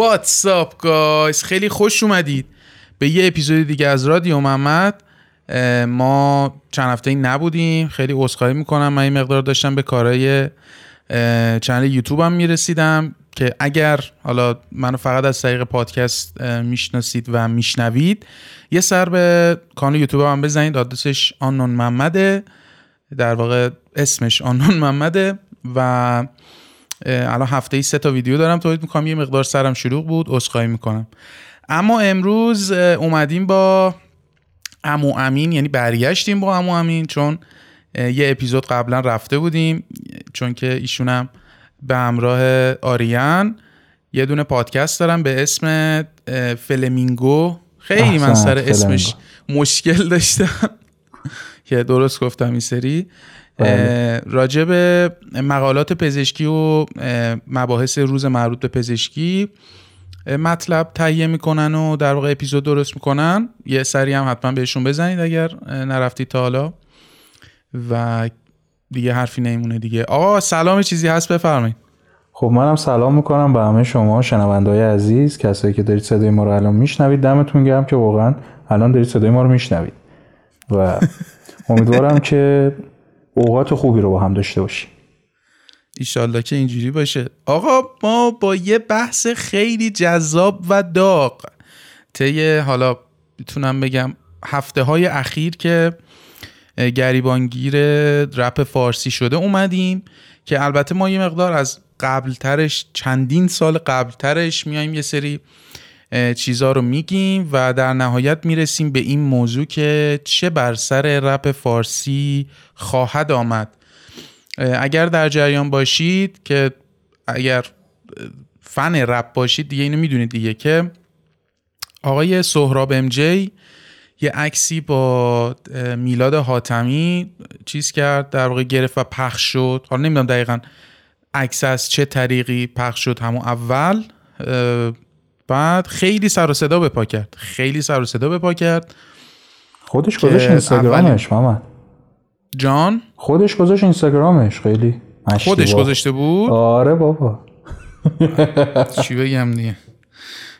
What's up guys خیلی خوش اومدید. به یه اپیزود دیگه از رادیو محمد. ما چند هفته نبودیم. خیلی عذرخواهی می‌کنم. من این مقدار داشتم به کارهای channel یوتیوب هم می‌رسیدم که اگر حالا منو فقط از طریق پادکست می‌شناسید و میشنوید یه سر به کانال یوتیوب هم بزنید. آدرسش آنون محمده. در واقع اسمش آنون محمده. و الان هفته ای سه تا ویدیو دارم تولید می‌کنم. یه مقدار سرم شلوغ بود عذرخواهی می‌کنم. اما امروز اومدیم با امو امین یعنی برگشتیم با امو امین چون یه اپیزود قبلا رفته بودیم چون که ایشونم به همراه آریان یه دونه پادکست دارم به اسم فلمینگو. خیلی من سر اسمش مشکل داشتم. که درست گفتم این سری. راجع به مقالات پزشکی و مباحث روز مربوط به پزشکی مطلب تهیه می‌کنن و در واقع اپیزود درست می‌کنن. یه سری هم حتما بهشون بزنید اگر نرفتید تا حالا. و دیگه حرفی نمیمونه دیگه. آقا سلام چیزی هست بفرمایید. خب منم سلام می‌کنم به همه شما شنوندهای عزیز کسایی که دارید صدای ما رو الان میشنوید. دمتون گرم که واقعا الان دارید صدای ما رو میشنوید. و امیدوارم که اوقات خوبی رو با هم داشته باشیم ایشالله که اینجوری باشه. آقا ما با یه بحث خیلی جذاب و داغ. طی حالا می‌تونم بگم هفته های اخیر که گریبانگیر رپ فارسی شده اومدیم که البته ما یه مقدار از قبلترش چندین سال قبلترش میایم یه سری چیزا رو میگیم و در نهایت می‌رسیم به این موضوع که چه بر سر رپ فارسی خواهد آمد. اگر در جریان باشید که اگر فن رپ باشید دیگه اینو می‌دونید دیگه که آقای سهراب ام جی یه عکسی با میلاد حاتمی چیز کرد در واقع گرفت و پخش شد. حالا نمی‌دونم دقیقا عکس از چه طریقی پخش شد همون اول. بعد خیلی سر و صدا بپا کرد. خیلی سر و صدا بپا کرد خودش گذاشت اینستاگرامش محمد. جان؟ خودش گذاشت اینستاگرامش خیلی خودش گذاشته بود؟ آره بابا. چی بگم دیگه.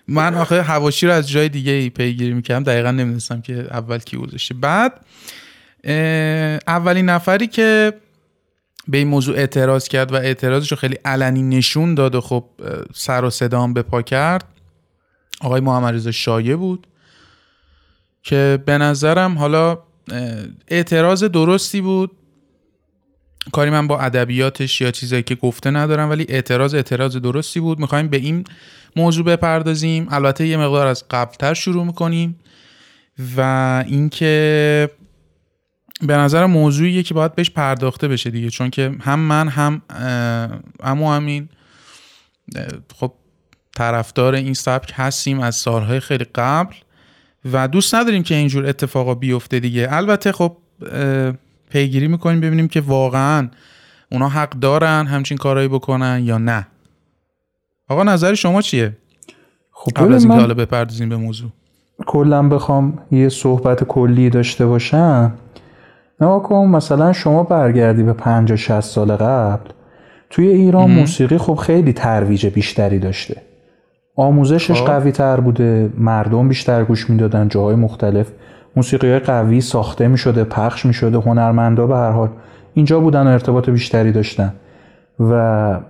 من آخه هواشی رو از جای دیگه ای پیگیری می‌کردم. دقیقا نمی‌دونستم که اول کی گذاشته. بعد اولین نفری که به این موضوع اعتراض کرد و اعتراضش رو خیلی علنی نشون داد و خب سر و صدام به پا کرد آقای محمد رضا شایه بود که به نظرم حالا اعتراض درستی بود. کاری من با ادبیاتش یا چیزایی که گفته ندارم ولی اعتراض اعتراض درستی بود. می‌خوایم به این موضوع بپردازیم. البته یه مقدار از قبلتر شروع می‌کنیم و اینکه به نظر موضوعیه که باید بهش پرداخته بشه دیگه. چون که هم من هم امو همین خب طرفدار این سبک هستیم از سالهای خیلی قبل و دوست نداریم که اینجور اتفاقا بیفته دیگه. البته خب پیگیری می‌کنیم ببینیم که واقعا اونا حق دارن همچین کارهایی بکنن یا نه. آقا نظر شما چیه؟ خب قبل از اینکه حالا بپردازیم به موضوع. کلا بخوام یه صحبت کلی داشته باشم. نگاه کن مثلا شما برگردی به 50 60 سال قبل توی ایران موسیقی خب خیلی ترویج بیشتری داشته. آموزشش خب. قوی تر بوده مردم بیشتر گوش می‌دادن جاهای مختلف. موسیقی قوی ساخته می شده پخش می شده هنرمندا به هر حال اینجا بودن و ارتباط بیشتری داشتن. و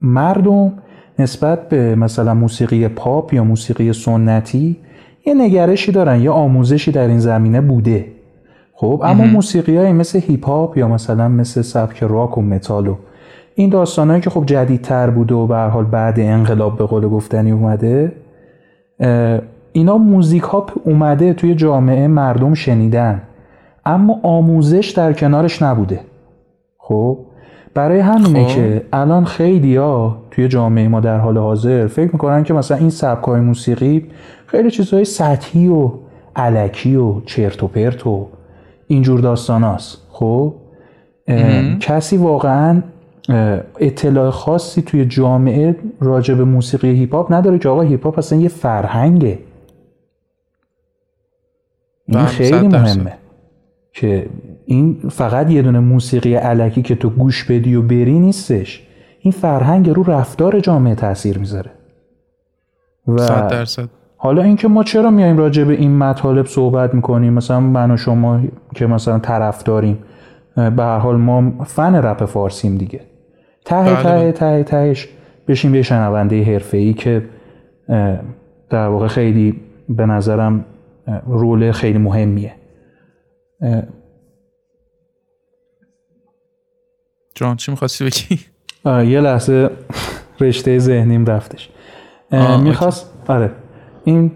مردم نسبت به مثلا موسیقی پاپ یا موسیقی سنتی یه نگرشی دارن یه آموزشی در این زمینه بوده. خب اما موسیقی های مثل هیپ هاپ یا مثلا مثل سبک راک و متال و این داستانهایی که خب جدیدتر بوده و به حال بعد انقلاب به قول گفتنی اومده اینا موزیک ها اومده توی جامعه مردم شنیدن اما آموزش در کنارش نبوده. خب؟ برای همینه خب. که الان خیلی ها توی جامعه ما در حال حاضر فکر می‌کنن که مثلا این سبک های موسیقی خیلی چیزهای سطحی و الکی و چرت و پرت و اینجور داستان هست خب کسی واقعا اطلاع خاصی توی جامعه راجع به موسیقی هیپ هاپ نداره که آقا هیپ هاپ اصلا یه فرهنگه. این بله، خیلی مهمه که این فقط یه دونه موسیقی الکی که تو گوش بدی و بری نیستش. این فرهنگ رو رفتار جامعه تاثیر می‌ذاره. و صد درصد. حالا اینکه ما چرا میایم راجع به این مطالب صحبت می‌کنیم؟ مثلا من و شما که مثلا طرف داریم به هر حال ما فن رپ فارسیم دیگه. ته بله، ته بله. ته تهش بشیم یه شنونده حرفه‌ای که در واقع خیلی به نظرم رول خیلی مهمیه. جان چی می‌خواستی بگی؟ یه لحظه رشته ذهنیم رفتش. می‌خواست آره. این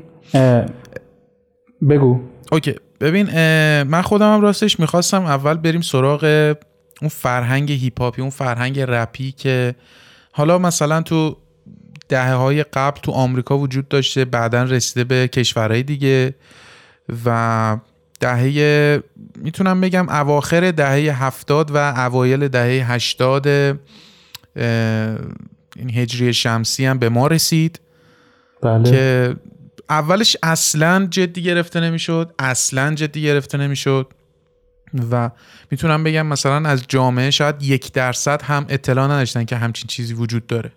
بگو. okay. ببین من خودم هم راستش می‌خواستم اول بریم سراغ اون فرهنگ هیپ هاپی اون فرهنگ رپی که حالا مثلا تو دهه های قبل تو آمریکا وجود داشته بعدا رسیده به کشورهای دیگه و دهه می‌تونم بگم اواخر دهه هفتاد و اوایل دهه هشتاد این هجری شمسی هم به ما رسید بله. که اولش اصلا جدی گرفته نمی‌شد اصلا جدی گرفته نمی‌شد. و می‌تونم بگم مثلا از جامعه شاید یک درصد هم اطلاع نداشتن که همچین چیزی وجود داره.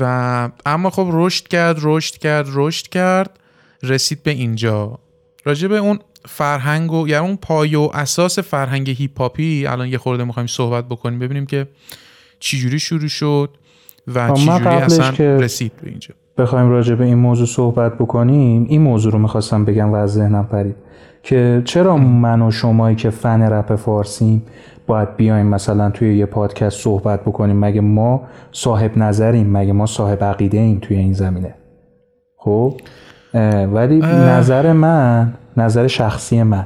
و اما خب رشد کرد رشد کرد رشد کرد رسید به اینجا. راجع به اون فرهنگ و یا اون پایه و اساس فرهنگ هیپ هاپی الان یه خورده می‌خوایم صحبت بکنیم ببینیم که چجوری شروع شد و خب، چجوری اصلا رسید به اینجا. بخوایم راجع به این موضوع صحبت بکنیم این موضوع رو می‌خواستم بگم و از ذهنم پرید. که چرا من و شمایی که فن رپ فارسیم باید بیایم مثلا توی یه پادکست صحبت بکنیم؟ مگه ما صاحب نظریم؟ مگه ما صاحب عقیده ایم توی این زمینه؟ خب؟ ولی اه. نظر من نظر شخصی من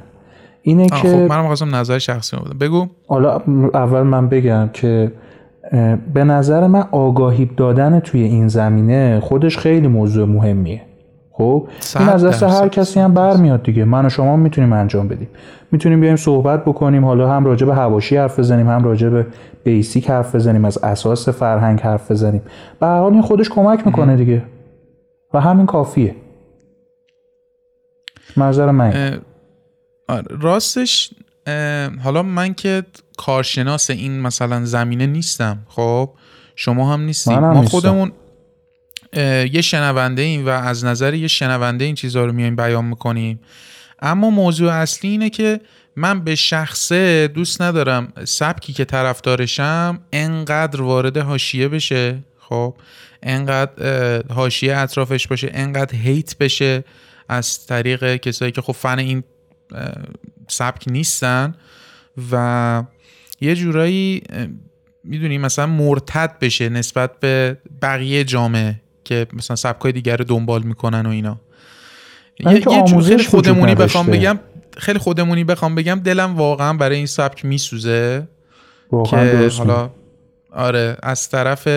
اینه که خب منم خواستم نظر شخصی رو بدم. بگو. حالا اول من بگم که به نظر من آگاهی دادن توی این زمینه خودش خیلی موضوع مهمیه. خب این از دست هر کسی هم برمیاد دیگه. من و شما می‌تونیم انجام بدیم. می‌تونیم بیایم صحبت بکنیم. حالا هم راجع به هواشی حرف بزنیم هم راجع به بیسیک حرف بزنیم از اساس فرهنگ حرف بزنیم. به هر حال این خودش کمک می‌کنه دیگه. و همین کافیه. نظر من آره، راستش حالا من که کارشناس این مثلا زمینه نیستم خب؟ شما هم نیستیم. ما. خودمون یه شنونده ایم و از نظر یه شنونده این چیزها رو میایم بیان می‌کنیم. اما موضوع اصلی اینه که من به شخصه دوست ندارم سبکی که طرفدارشم انقدر وارد حاشیه بشه خب؟ انقدر حاشیه اطرافش باشه انقدر هیت بشه از طریق کسایی که خب فن این سبک نیستن و یه جورایی می‌دونی مثلا مرتد بشه نسبت به بقیه جامعه. که مثلا سبکای دیگر رو دنبال می‌کنن و اینا یه, جور آموزش خیلی خودمونی بخوام. بگم خیلی خودمونی بخوام بگم دلم واقعا برای این سبک میسوزه که. حالا آره از طرف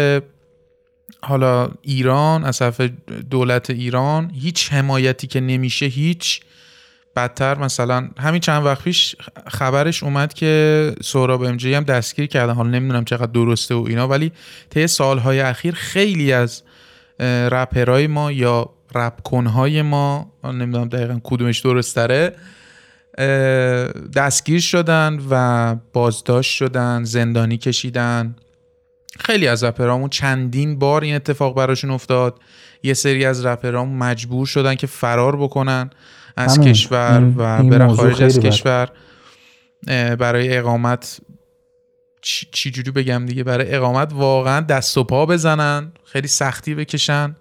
حالا ایران از طرف دولت ایران هیچ حمایتی که نمیشه هیچ بدتر مثلا همین چند وقت پیش خبرش اومد که سهراب امجی هم دستگیر کردن حالا نمی‌دونم چقدر درسته و اینا ولی طی سالهای اخیر خیلی از اه، رپرهای ما یا رپ کنهای ما نمی‌دونم دقیقا کدومش درست تره دستگیر شدن و بازداشت شدن زندانی کشیدن خیلی از رپرامون چندین بار این اتفاق براشون افتاد یه سری از رپرامون مجبور شدن که فرار بکنن از همین. کشور و برن خارج از. کشور برای اقامت چی جوری بگم دیگه؟ برای اقامت واقعا دست و پا بزنن خیلی سختی بکشن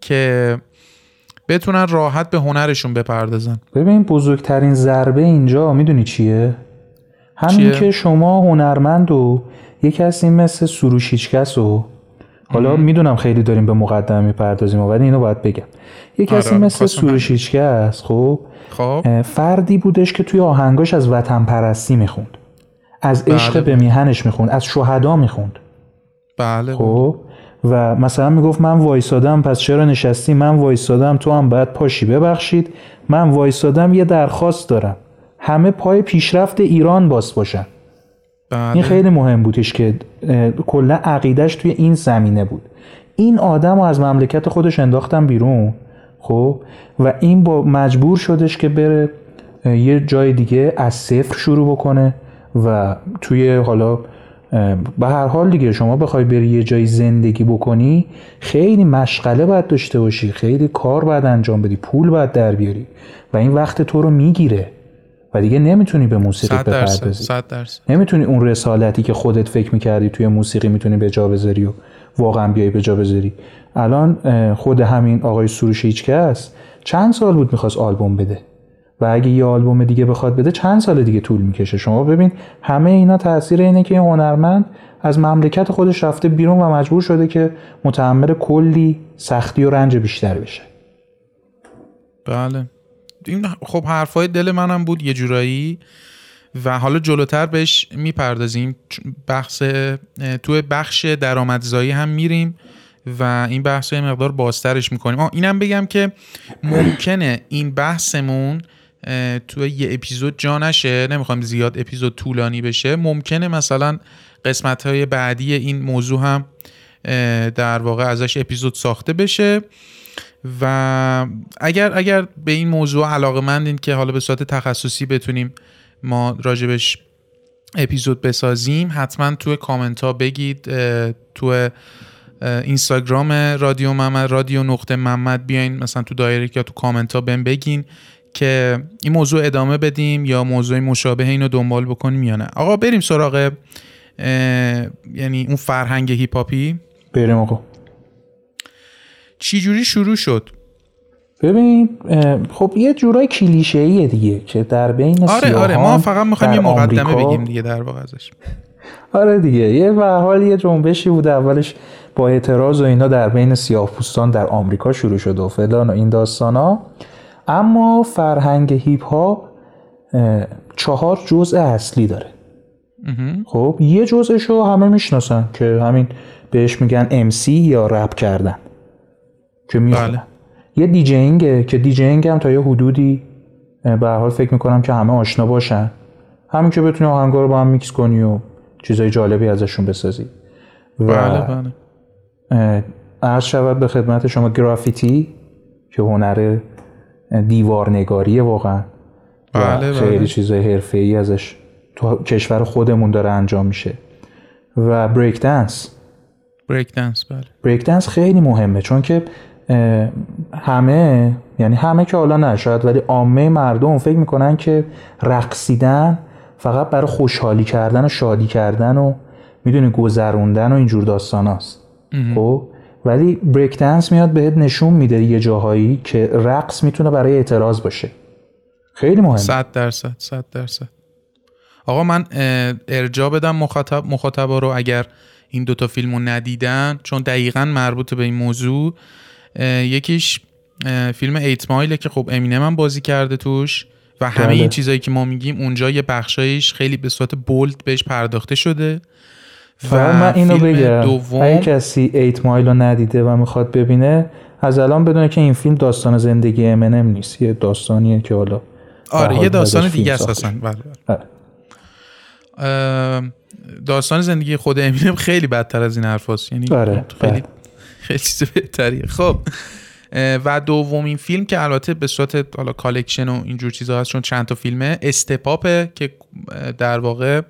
که بتونن راحت به هنرشون بپردازن. ببین بزرگترین ضربه اینجا می‌دونی چیه؟ همین چیه؟ که شما هنرمند و یه کسی مثل سروش هیچکس و حالا می‌دونم خیلی داریم به مقدمه می‌پردازیم ولی اینو باید بگم. یه آره، کسی آره، مثل خواستم سروش هیچکس خب؟ خب. فردی بودش که توی آهنگاش از وطن پرستی می‌خوند. از عشق بله. به میهنش می‌خوند از شهدا می‌خوند. بله خب و مثلا می‌گفت من وایسادم پس چرا نشستی؟ من وایسادم تو هم باید پاشی ببخشید. من وایسادم یه درخواست دارم. همه پای پیشرفت ایران باز باشن. بله. این خیلی مهم بودش که کلا عقیدش توی این زمینه بود. این آدم رو از مملکت خودش انداختن بیرون خب؟ و این با مجبور شدش که بره یه جای دیگه از صفر شروع بکنه. و توی حالا به هر حال دیگه شما بخوای بری یه جایی زندگی بکنی خیلی مشغله باید داشته باشی خیلی کار باید انجام بدی پول باید در بیاری و این وقت تو رو می‌گیره و دیگه نمی‌تونی به موسیقی بپردازی. نمی‌تونی اون رسالتی که خودت فکر می‌کردی توی موسیقی می‌تونی به جا بذاری و واقعا بیای به جا بذاری. الان خود همین آقای سروش هیچکس چند سال بود می‌خواست آلبوم بده؟ و اگه یه آلبوم دیگه بخواد بده چند سال دیگه طول می‌کشه. شما ببین همه اینا تاثیر اینه که این هنرمند از مملکت خودش رفته بیرون و مجبور شده که متحمل کلی سختی و رنج بیشتر بشه. بله. این خب حرفای دل منم بود یه جورایی و حالا جلوتر بهش می‌پردازیم. بحث تو بخش درآمدزایی هم میریم و این بحث مقدار بازترش می‌کنیم. آه اینم بگم که ممکنه این بحثمون تو یه اپیزود جا نشه نمی‌خوام زیاد اپیزود طولانی بشه. ممکنه مثلا قسمت های بعدی این موضوع هم در واقع ازش اپیزود ساخته بشه. و اگر اگر به این موضوع علاقه مندین که حالا به صورت تخصصی بتونیم ما راجبش اپیزود بسازیم حتما توی کامنت ها بگید تو اینستاگرام رادیو محمد رادیو نقطه محمد بیاین مثلا تو دایرکت یا تو کامنت ها بهم بگین. که این موضوع ادامه بدیم یا موضوع مشابه اینو دنبال بکنیم یا نه. آقا بریم سراغ یعنی اون فرهنگ هیپاپی بریم آقا. چی جوری شروع شد؟ ببین خب یه جورای کلیشه دیگه که در بین آره آره ما فقط می‌خوایم یه مقدمه بگیم دیگه در واقع ازش. آره دیگه یه و حال یه جنبشی بوده. اولش با اعتراض و اینا در بین سیاه پوستان در آمریکا شروع شد و فلان و این داستان ها اما فرهنگ هیپ ها چهار جزء اصلی داره. خب یه جزءش رو همه می‌شناسن که همین بهش میگن MC یا رپ کردن. که بله. یه DJing ه که DJing هم تا یه حدودی به حال فکر می‌کنم که همه آشنا باشن. همین که بتونی آهنگا رو با هم میکس کنی و چیزای جالبی ازشون بسازی. و بله بله. عرض شود به خدمت شما گرافیتی که هنر دیوارنگاریه واقعا. بله خیلی بله. چیزای حرفه ای ازش تو کشور خودمون داره انجام میشه. و بریک دنس بریک دنس بله. بریک دنس خیلی مهمه چون که همه یعنی همه که حالا نشد ولی عامه مردم فکر می‌کنن که رقصیدن فقط برای خوشحالی کردن و شادی کردن و می‌دونی گذروندن و اینجور داستان هست خب؟ ولی بریک دنس میاد بهت نشون میده یه جاهایی که رقص می‌تونه برای اعتراض باشه. خیلی مهمه. صد درصد صد درصد. آقا من ارجا بدم مخاطب مخاطبا رو اگر این دوتا فیلمو ندیدن چون دقیقا مربوط به این موضوع. یکیش فیلم ایت مایله که خب امینه من بازی کرده توش و همه بله. این چیزایی که ما میگیم اونجا یه بخشایش خیلی به صورت بولد بهش پرداخته شده. و من اینو بگم دوم... اگه کسی 8 Mile رو ندیده و می‌خواد ببینه از الان بدونه که این فیلم داستان زندگی امینم نیست یه داستانیه که حالا آره یه داستان دیگه است بله, بله. آره. داستان زندگی خود امینم خیلی بدتر از این حرف هست. یعنی آره. خیلی بله. خیلی چیز بهتریه خب و دومین فیلم که البته به صورت حالا collection و اینجور چیزا هست چون چند تا فیلمه Step Up ه که در واقع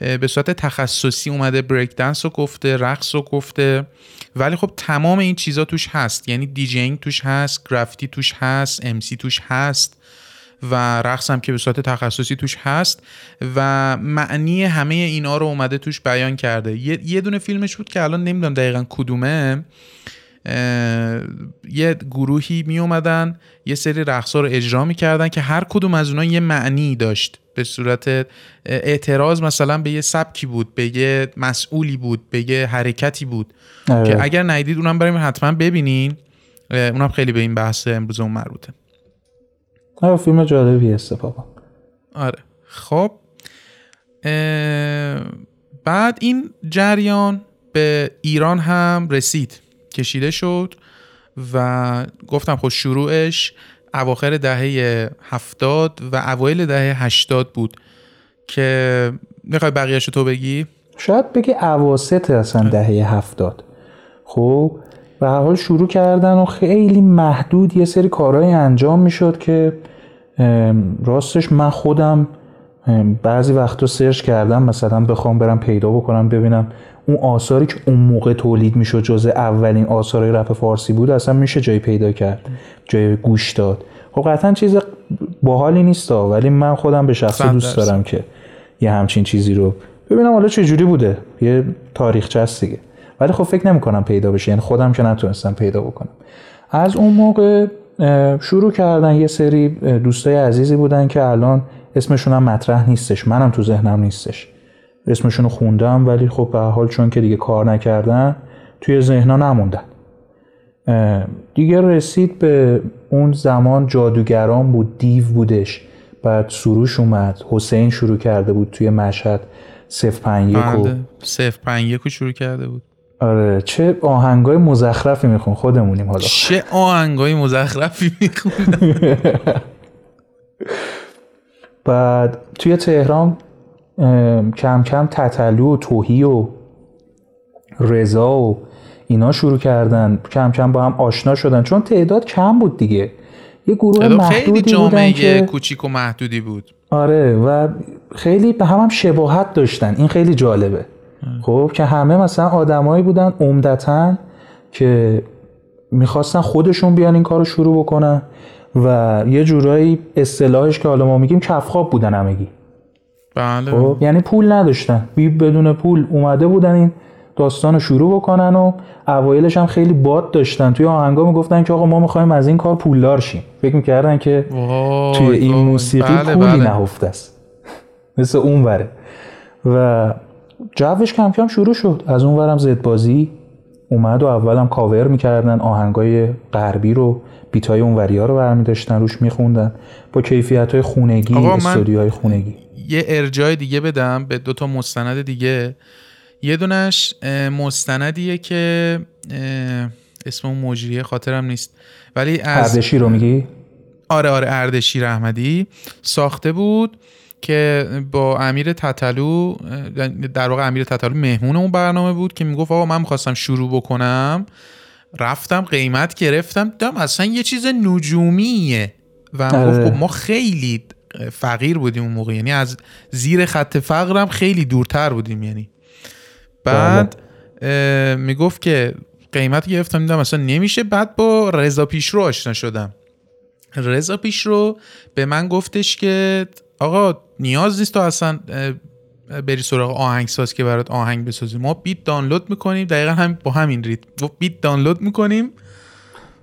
به صورت تخصصی اومده بریک دنس رو گفته رقص رو گفته. ولی خب تمام این چیزا توش هست. یعنی دیجینگ توش هست گرافیتی توش هست امسی توش هست و رقص هم که به صورت تخصصی توش هست. و معنی همه اینا رو اومده توش بیان کرده. یه, دونه فیلمش بود که الان نمی‌دونم دقیقا کدومه. یه گروهی می اومدن یه سری رقصا رو اجرا می‌کردن که هر کدوم از اونها یه معنی داشت. به صورت اعتراض مثلا به یه سبکی بود به یه مسئولی بود به یه حرکتی بود. آره. که اگر ندید اونم بریم حتما ببینین. اونم خیلی به این بحث امروز اون مربوطه. آره فیلم جالبی استفاده. آره. خب. بعد این جریان به ایران هم رسید. کشیده شد و گفتم خب شروعش اواخر دهه هفتاد و اوایل دهه هشتاد بود که می‌خوای بقیهشو تو بگی؟ شاید بگی اواسط اصلا دهه هفتاد خب و حال شروع کردن و خیلی محدود یه سری کارهایی انجام می‌شد که راستش من خودم بعضی وقتا سرچ کردم مثلا بخوام برم پیدا بکنم ببینم اون آثاری که اون موقع تولید می‌شد جز اولین آثار رپ فارسی بود اصلا میشه جای پیدا کرد جای گوش داد. خب قطعا چیز باحالی نیست ولی من خودم به شخص دوست دارم که یه همچین چیزی رو ببینم حالا چه جوری بوده. یه تاریخ هست دیگه. ولی خب فکر نمی کنم پیدا بشه یعنی خودم که نتونستم پیدا بکنم. از اون موقع شروع کردن یه سری دوستای عزیزی بودن که الان اسمشون هم مطرح نیستش. منم تو ذهنم نیستش. اسمشون رو خوندم ولی خب به حال چون که دیگه کار نکردن توی ذهنا نموندن. دیگه رسید به اون زمان جادوگران بود دیو بودش. بعد سروش اومد حسین شروع کرده بود توی مشهد. صف پنج یکو صف پنج یکو شروع کرده بود. آره چه آهنگای مزخرفی میخون خودمونیم حالا. چه آهنگای مزخرفی میخون بعد توی تهران کم کم تتلو و توهی و رضا و اینا شروع کردن. کم کم با هم آشنا شدن. چون تعداد کم بود دیگه. یه گروه محدودی خیلی جامعه که... کوچیک و محدودی بود. آره و خیلی به هم, هم شباهت داشتن. این خیلی جالبه. خب که همه مثلا آدمایی بودن عمدتا که می‌خواستن خودشون بیان این کارو شروع بکنن. و یه جورایی اصطلاحش که حالا ما میگیم کفخاب بودن همگی. بله. خب یعنی پول نداشتن. بی بدون پول اومده بودن این داستان رو شروع بکنن و اوایلش هم خیلی باد داشتن. توی آهنگا می‌گفتن که آقا ما می‌خوایم از این کار پولدار شیم. فکر می‌کردن که توی این موسیقی بله پولی بله. نهفته است. مثل اون وره و جوش کم کم شروع شد. از اون ورم زد بازی. اومد و اولم کاور می‌کردن آهنگای غربی رو بیتای اون وریا رو برمی داشتن روش میخوندن. با کیفیت های خونگی استودیوهای خونگی. یه ارجای دیگه بدم به دو تا مستند دیگه. یه دونش مستندیه که اسم اون مجریه خاطرم نیست. ولی از اردشیر رو میگی؟ آره آره اردشیر احمدی. ساخته بود. که با امیر تتلو در واقع امیر تتلو مهمون اون برنامه بود که می‌گفت آقا من می‌خواستم شروع بکنم. رفتم قیمت گرفتم دم اصلا یه چیز نجومیه. و آره. خب ما خیلی فقیر بودیم اون موقع یعنی از زیر خط فقرم خیلی دورتر بودیم یعنی. بعد بله. می‌گفت که قیمت گرفتم دیدم اصلا نمیشه. بعد با رضا پیشرو آشنا شدم. رضا پیشرو به من گفتش که آقا نیاز نیست تو اصلا بری سراغ آهنگساز که برات آهنگ بسازیم. ما بیت دانلود می‌کنیم دقیقا هم با همین ریت بیت دانلود می‌کنیم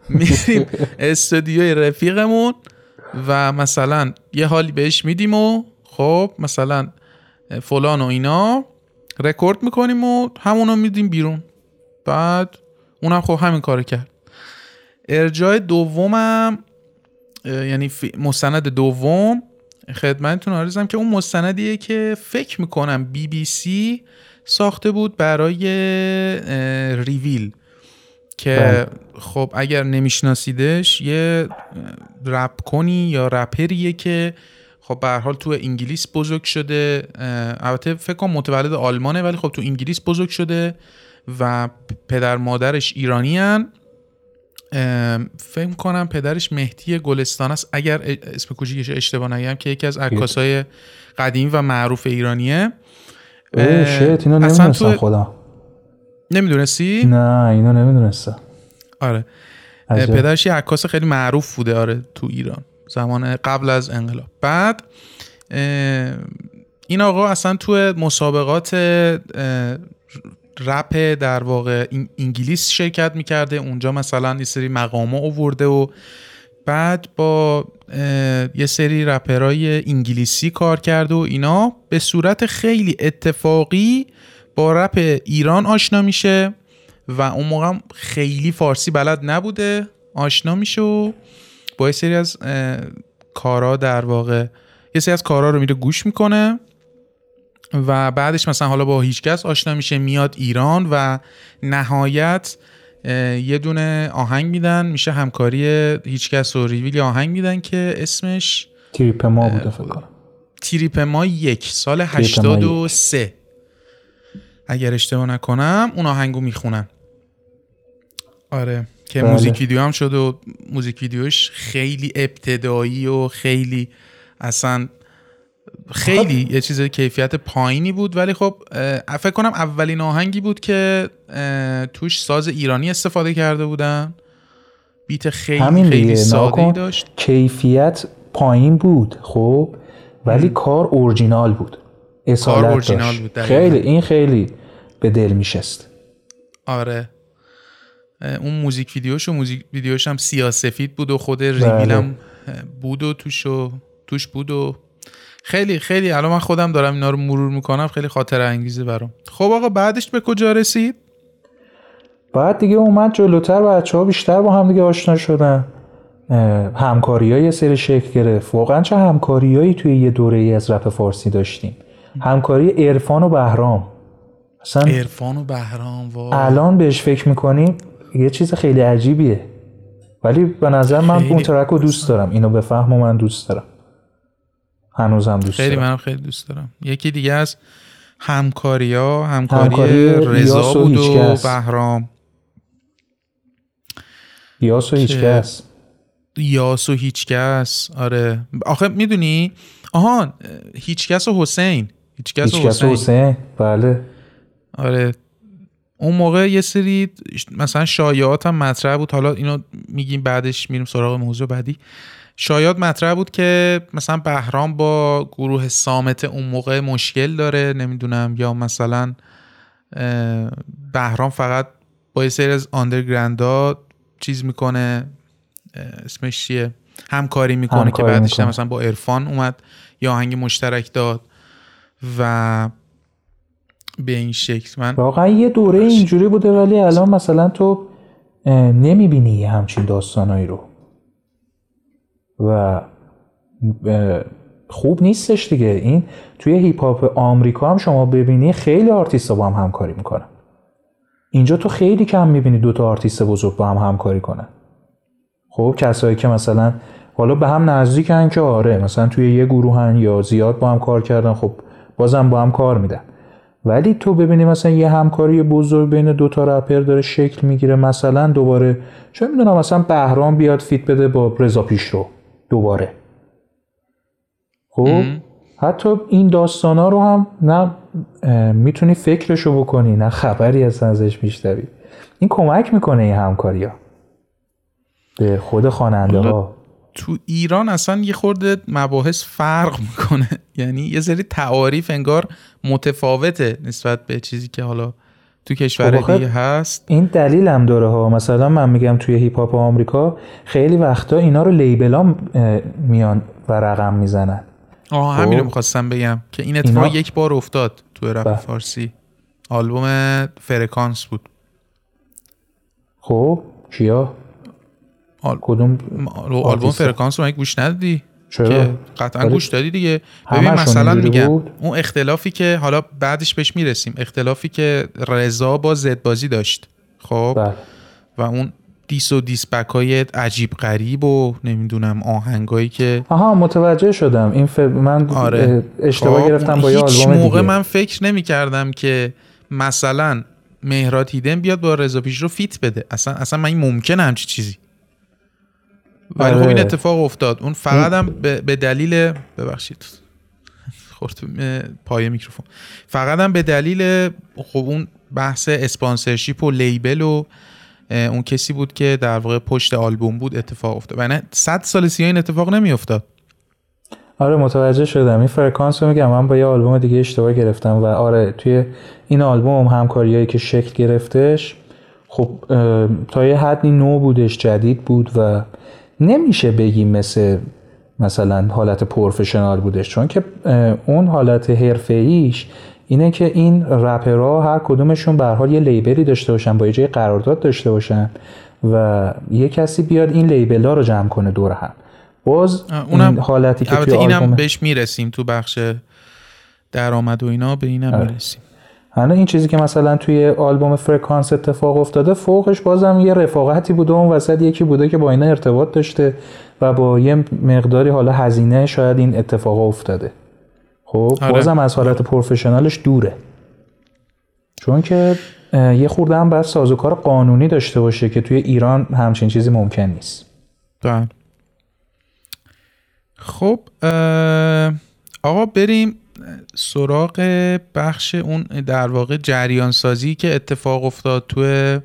میریم استودیوی رفیقمون و مثلا یه حالی بهش میدیم و خب مثلا فلان و اینا رکورد می‌کنیم و همونو میدیم بیرون. بعد اونم خب همین کار کرد. ارجاع دومم یعنی مستند دوم خدمتتون آرزم که اون مستندیه که فکر می‌کنم بی بی سی ساخته بود برای ریویل که بله. خب اگر نمیشناسیدش یه رپ کنی یا رپریه که خب به حال تو انگلیس بزرگ شده البته فکر کنم متولد آلمانه ولی خب تو انگلیس بزرگ شده و پدر مادرش ایرانی هن. فکر کنم پدرش مهدی گلستان است. اگر اسم کوچیکش اشتباه نگم که یکی از عکاسای قدیم و معروف ایرانیه. شیط اینو نمی‌دونستم تو... خدا. نمی‌دونستی؟ نه اینو نمی‌دونستم آره. پدرش یه عکاس خیلی معروف بوده آره تو ایران زمان قبل از انقلاب. بعد این آقا اصلا تو مسابقات رپ در واقع انگلیس شرکت می‌کرده اونجا مثلا یه سری مقامه اوورده و بعد با یه سری رپرای انگلیسی کار کرده و اینا به صورت خیلی اتفاقی با رپ ایران آشنا میشه و اون موقع خیلی فارسی بلد نبوده آشنا میشه و با یه سری از کارا در واقع یه سری از کارا رو میره گوش می‌کنه. و بعدش مثلا حالا با هیچکس آشنا میشه میاد ایران و نهایت یه دونه آهنگ میدن میشه همکاری هیچکس و ریویل آهنگ میدن که اسمش تریپ ما بوده فکر کنم. تریپ ما یک سال 83 اگر اشتباه نکنم اون آهنگو می‌خونن. آره که بله. موزیک ویدیو هم شد و موزیک ویدیوش خیلی ابتدایی و خیلی اصلا خیلی یه چیز کیفیت پایینی بود ولی خب فکر کنم اولین آهنگی بود که توش ساز ایرانی استفاده کرده بودن. بیت خیلی همین خیلی ساده داشت. کیفیت پایین بود خب ولی کار اورجینال بود. کار اورجینال بود خیلی این خیلی به دل میشست. آره. اون موزیک ویدیوش و موزیک ویدیوش هم سیاسفید بود و خود ریویل هم بود و توش, و توش بود و خیلی خیلی. الان من خودم دارم اینا رو مرور می‌کنم. خیلی خاطر انگیزه برام. خب آقا بعدش به کجا رسید؟ بعد دیگه اومد جلوتر. بچه ها بیشتر با هم دیگه آشنا شدن. همکاری های سری شکل گرفت. واقعا چه همکاریایی توی یه دوره ای از رپ فارسی داشتیم. همکاری ارفان و بهرام. اصلا ارفان و بهرام الان بهش فکر می‌کنیم یه چیز خیلی عجیبیه. ولی به نظر من اون ترک رو دوست دارم. اینو به فهم و من دوست دارم. هنوزم دوست خیلی دارم. منم خیلی دوست دارم. یکی دیگه از همکاری ها همکاری, رضا بود و بهرام. یاس و هیچکس. یاس و هیچکس آره. آخه می‌دونی؟ آهان هیچکس و حسین. هیچکس و حسین. حسین. بله. آره. اون موقع یه سری مثلا شایعات هم مطرح بود. حالا اینو میگیم بعدش میریم سراغ موضوع بعدی. شایعات مطرح بود که مثلا بهرام با گروه سامت اون موقع مشکل داره نمی‌دونم یا مثلا بهرام فقط با یه سری از آندرگرندا چیز می‌کنه اسمش چیه؟ همکاری می‌کنه که بعدش مثلا با عرفان اومد یا آهنگ مشترک داد و به این شکل من واقعا یه دوره اینجوری بوده ولی الان مثلا تو نمی‌بینی همچین داستانایی رو. و خوب نیستش دیگه. این توی هیپ هاپ آمریکا هم شما ببینی خیلی آرتیست با هم همکاری می‌کنن. اینجا تو خیلی کم می‌بینی دوتا آرتیست بزرگ با هم همکاری کنن. خب کسایی که مثلا حالا به هم نزدیکن که آره مثلا توی یه گروهن یا زیاد با هم کار کردن خب بازم با هم کار میدن. ولی تو ببینی مثلا یه همکاری بزرگ بین دو تا رپر داره شکل می‌گیره مثلا دوباره چه می‌دونم مثلا بهرام بیاد فیت بده با رضا پیشرو. دوباره. خب؟ حتی این داستان ها رو هم نه می‌تونی فکرشو بکنی نه خبری از ازش میشتوی این کمک می‌کنه این همکاری ها به خود خواننده ها. تو ایران اصلا یه خورده مباحث فرق می‌کنه. یعنی یه سری تعاریف انگار متفاوته نسبت به چیزی که حالا تو کشور خب دیگه هست. این دلیل هم داره ها. مثلا من میگم توی هیپ هاپ آمریکا خیلی وقتا اینا رو لیبل میان و رقم می‌زنن. آه همین رو خب. می‌خواستم بگم که این اتفاق یک بار افتاد تو رپ بله. فارسی. آلبوم فرکانس بود. خب کیا؟ آل... کدوم آلبوم فرکانس رو گوش ندادی؟ چرا؟ که قطعا گوش دادی دیگه. ببین مثلا میگم اون اختلافی که حالا بعدش بهش می‌رسیم. اختلافی که رضا با زدبازی داشت. خب؟ بله. و اون diss و diss back های عجیب غریب و نمی‌دونم آهنگایی که آها متوجه شدم. این ف... من آره. اشتباه خب، گرفتم با یه آلبوم موقع من فکر نمی کردم که مثلا مهراد هیدن بیاد با رضا پیشرو feat بده. اصلا اصلا من این ممکنه همچی چیزی. ولی خب این آره. اتفاق افتاد. اون فقط هم به دلیل ببخشید. خورد پای میکروفون. فقط هم به دلیل خب اون بحث sponsorship و label و اون کسی بود که در واقع پشت آلبوم بود اتفاق افتاد. و نه صد سال سیاه این اتفاق نمیافتاد. آره متوجه شدم. این فرکانس رو میگم. من با یه آلبوم دیگه اشتباه گرفتم و آره توی این آلبوم همکاریایی که شکل گرفتش خب تا یه حدی نو بودش جدید بود و نمیشه بگیم مثل مثلا حالت پروفشنال بودش چون که اون حالت حرفه ایش اینه که این رپرها هر کدومشون به حال یه لیبلی داشته باشن با یه جای قرارداد داشته باشن و یه کسی بیاد این لیبل ها رو جمع کنه دور هم باز اونم این حالتی که توی اینم بهش می‌رسیم تو بخش درآمد و اینا به اینم آره. می‌رسیم حالا این چیزی که مثلا توی آلبوم فرکانس اتفاق افتاده فوقش بازم یه رفاقتی بوده اون وسط یکی بوده که با اینا ارتباط داشته و با یه مقداری حالا هزینه شاید این اتفاق افتاده. خب آره. بازم از حالت پروفشنالش دوره. چون که یه خورده هم باید سازوکار قانونی داشته باشه که توی ایران همچین چیزی ممکن نیست. بله. خب آقا بریم سراغ بخش اون در واقع جریان سازی که اتفاق افتاد تو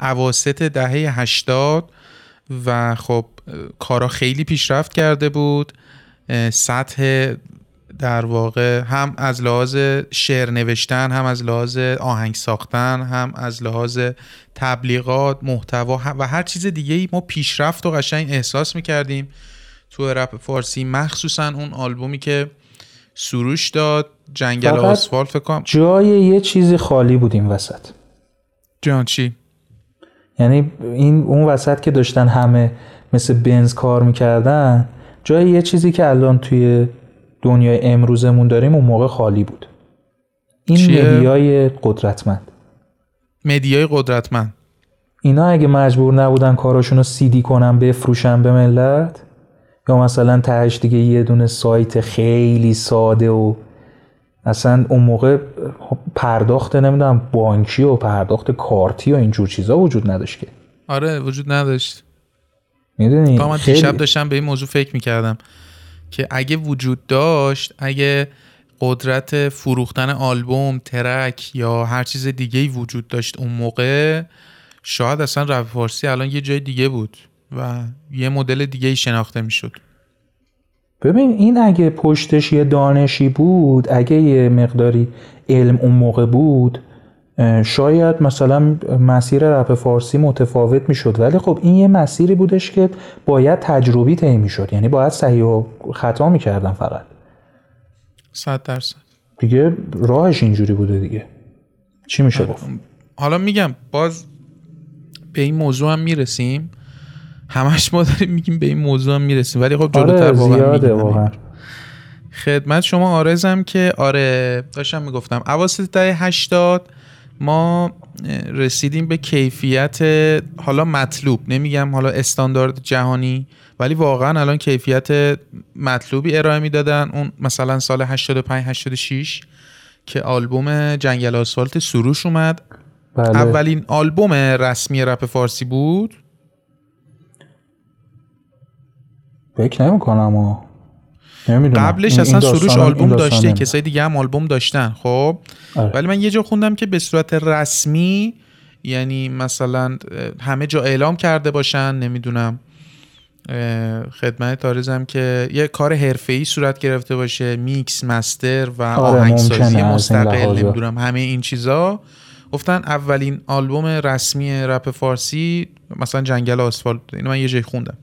عواست دهه 80 و خب کارا خیلی پیشرفت کرده بود. سطح در واقع هم از لحاظ شعر نوشتن هم از لحاظ آهنگ ساختن هم از لحاظ تبلیغات محتوا و هر چیز دیگه ای ما پیشرفت و قشنگ احساس می‌کردیم تو رپ فارسی. مخصوصا اون آلبومی که سروش داد جنگل آسفالت فکر جای یه چیزی خالی بود این وسط. جان چی؟ یعنی این اون وسط که داشتن همه مثل بنز کار می‌کردن جای یه چیزی که الان توی دنیای امروزمون داریم اون موقع خالی بود. این مدیای قدرتمند. مدیای قدرتمند. اینا اگه مجبور نبودن کاراشون رو سیدی کنن بفروشن به ملت یا مثلا تهش دیگه یه دونه سایت خیلی ساده و اصلا اون موقع پرداخت نمی‌دونم بانکی و پرداخت کارتی و اینجور چیزا وجود نداشت که. آره وجود نداشت. می‌دونی؟ من خیلی... دیشب داشتم به این موضوع فکر می‌کردم که اگه وجود داشت اگه قدرت فروختن آلبوم ترک یا هر چیز دیگه ای وجود داشت اون موقع شاید اصلا رپ فارسی الان یه جای دیگه بود. و یه مدل دیگه ای شناخته می‌شد. ببین این اگه پشتش یه دانشی بود اگه یه مقداری علم اون موقع بود شاید مثلا مسیر رپ فارسی متفاوت می‌شد. ولی خب این یه مسیری بودش که باید تجربی طی می‌شد. یعنی باید صحیح و خطا می‌کردن فقط. صد درصد. دیگه راهش اینجوری بوده دیگه. چی میشه گفت؟ حالا میگم باز به این موضوع هم می‌رسیم. همش ما داریم میگیم به این موضوع هم می‌رسیم. ولی خب جلوتر آره زیاده واقعا. خدمت شما آرزم که آره داشتم می‌گفتم. اواسط دهه 80 ما رسیدیم به کیفیت حالا مطلوب. نمیگم حالا استاندارد جهانی ولی واقعا الان کیفیت مطلوبی ارائه می‌دادن. اون مثلا سال 85 86 که آلبوم جنگل آسفالت سروش اومد. بله. اولین آلبوم رسمی رپ فارسی بود. فکر نمی کنم قبلش اصلا سروش آلبوم داشته کسای دیگه هم آلبوم داشتن خب؟ آره. ولی من یه جا خوندم که به صورت رسمی یعنی مثلا همه جا اعلام کرده باشن نمی‌دونم خدمت تارزم که یه کار حرفه‌ای صورت گرفته باشه میکس مستر و آره آهنگسازی مستقل نمی‌دونم همه این چیزا. گفتن اولین آلبوم رسمی رپ فارسی مثلا جنگل آسفالت اینو من یه جای خوندم.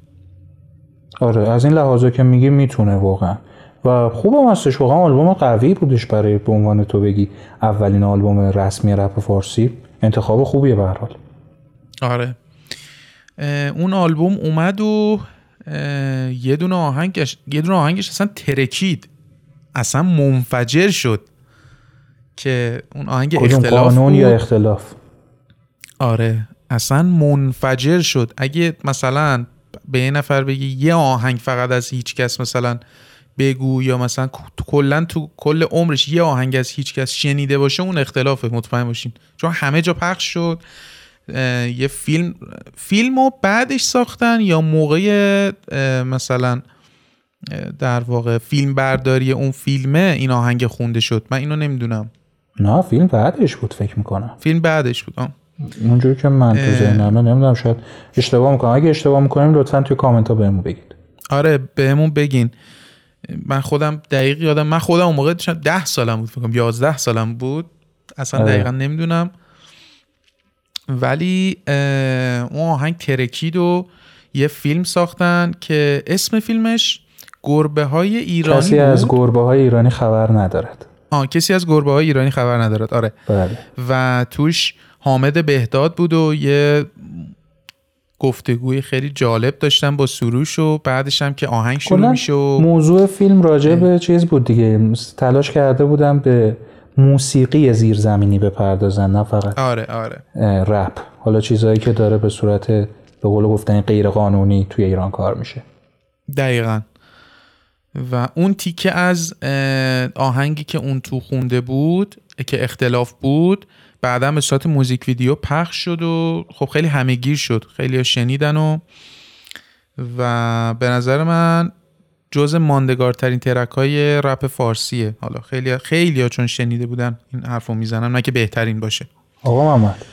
آره از این لحاظا که میگی می‌تونه واقعا. و خوبم هستش واقعا آلبوم قوی بودش برای به عنوان تو بگی اولین آلبوم رسمی رپ فارسی. انتخاب خوبیه به حال. آره. اون آلبوم اومد و یه دونه آهنگش یه دونه آهنگش اصلا ترکید. اصلا منفجر شد که اون آهنگ اختلاف قانون یا اختلاف؟ آره. اصلا منفجر شد. اگه مثلا به یه نفر بگی یه آهنگ فقط از هیچ کس مثلا بگو یا مثلا کلا تو کل عمرش یه آهنگ از هیچ کس شنیده باشه اون اختلافه مطمئن باشین. چون همه جا پخش شد. یه فیلم فیلم رو بعدش ساختن یا موقع مثلا در واقع فیلم برداری اون فیلمه این آهنگ خونده شد. من اینو نمی‌دونم. نه فیلم بعدش بود فکر می‌کنم. فیلم بعدش بود. آه. اونجوری که من تو ذهنم نمی‌دونم شاید اشتباه می‌کنم. اگه اشتباه می‌کنیم لطفا توی کامنت ها بهمون بگید. آره بهمون بگین. من خودم دقیق یادم من خودم اون موقع ده سالم بود فکر کنم 11 سالم بود. اصلا آره. دقیقا نمی‌دونم. ولی اون آهنگ ترکید و یه فیلم ساختن که اسم فیلمش گربه های ایرانی کسی از گربه های ایرانی خبر ندارد. آه کسی از گربه های ایرانی خبر ندارد. آره. بله. و توش حامد بهداد بود و یه گفتگوی خیلی جالب داشتن با سروش و بعدش هم که آهنگ شروع میشه و موضوع فیلم راجع به چیز بود دیگه. تلاش کرده بودم به موسیقی زیرزمینی بپردازن نه فقط آره آره. رپ. حالا چیزهایی که داره به صورت به قول گفتن غیر قانونی توی ایران کار میشه. دقیقا. و اون تیکه از آهنگی که اون تو خونده بود که اختلاف بود بعدا به صورت موزیک ویدیو پخش شد و خب خیلی همهگیر شد. خیلی شنیدن و و به نظر من جز ماندگارترین ترک های رپ فارسیه. حالا خیلی خیلی ها چون شنیده بودن این حرفو می‌زنن نه که بهترین باشه. آقا محمد.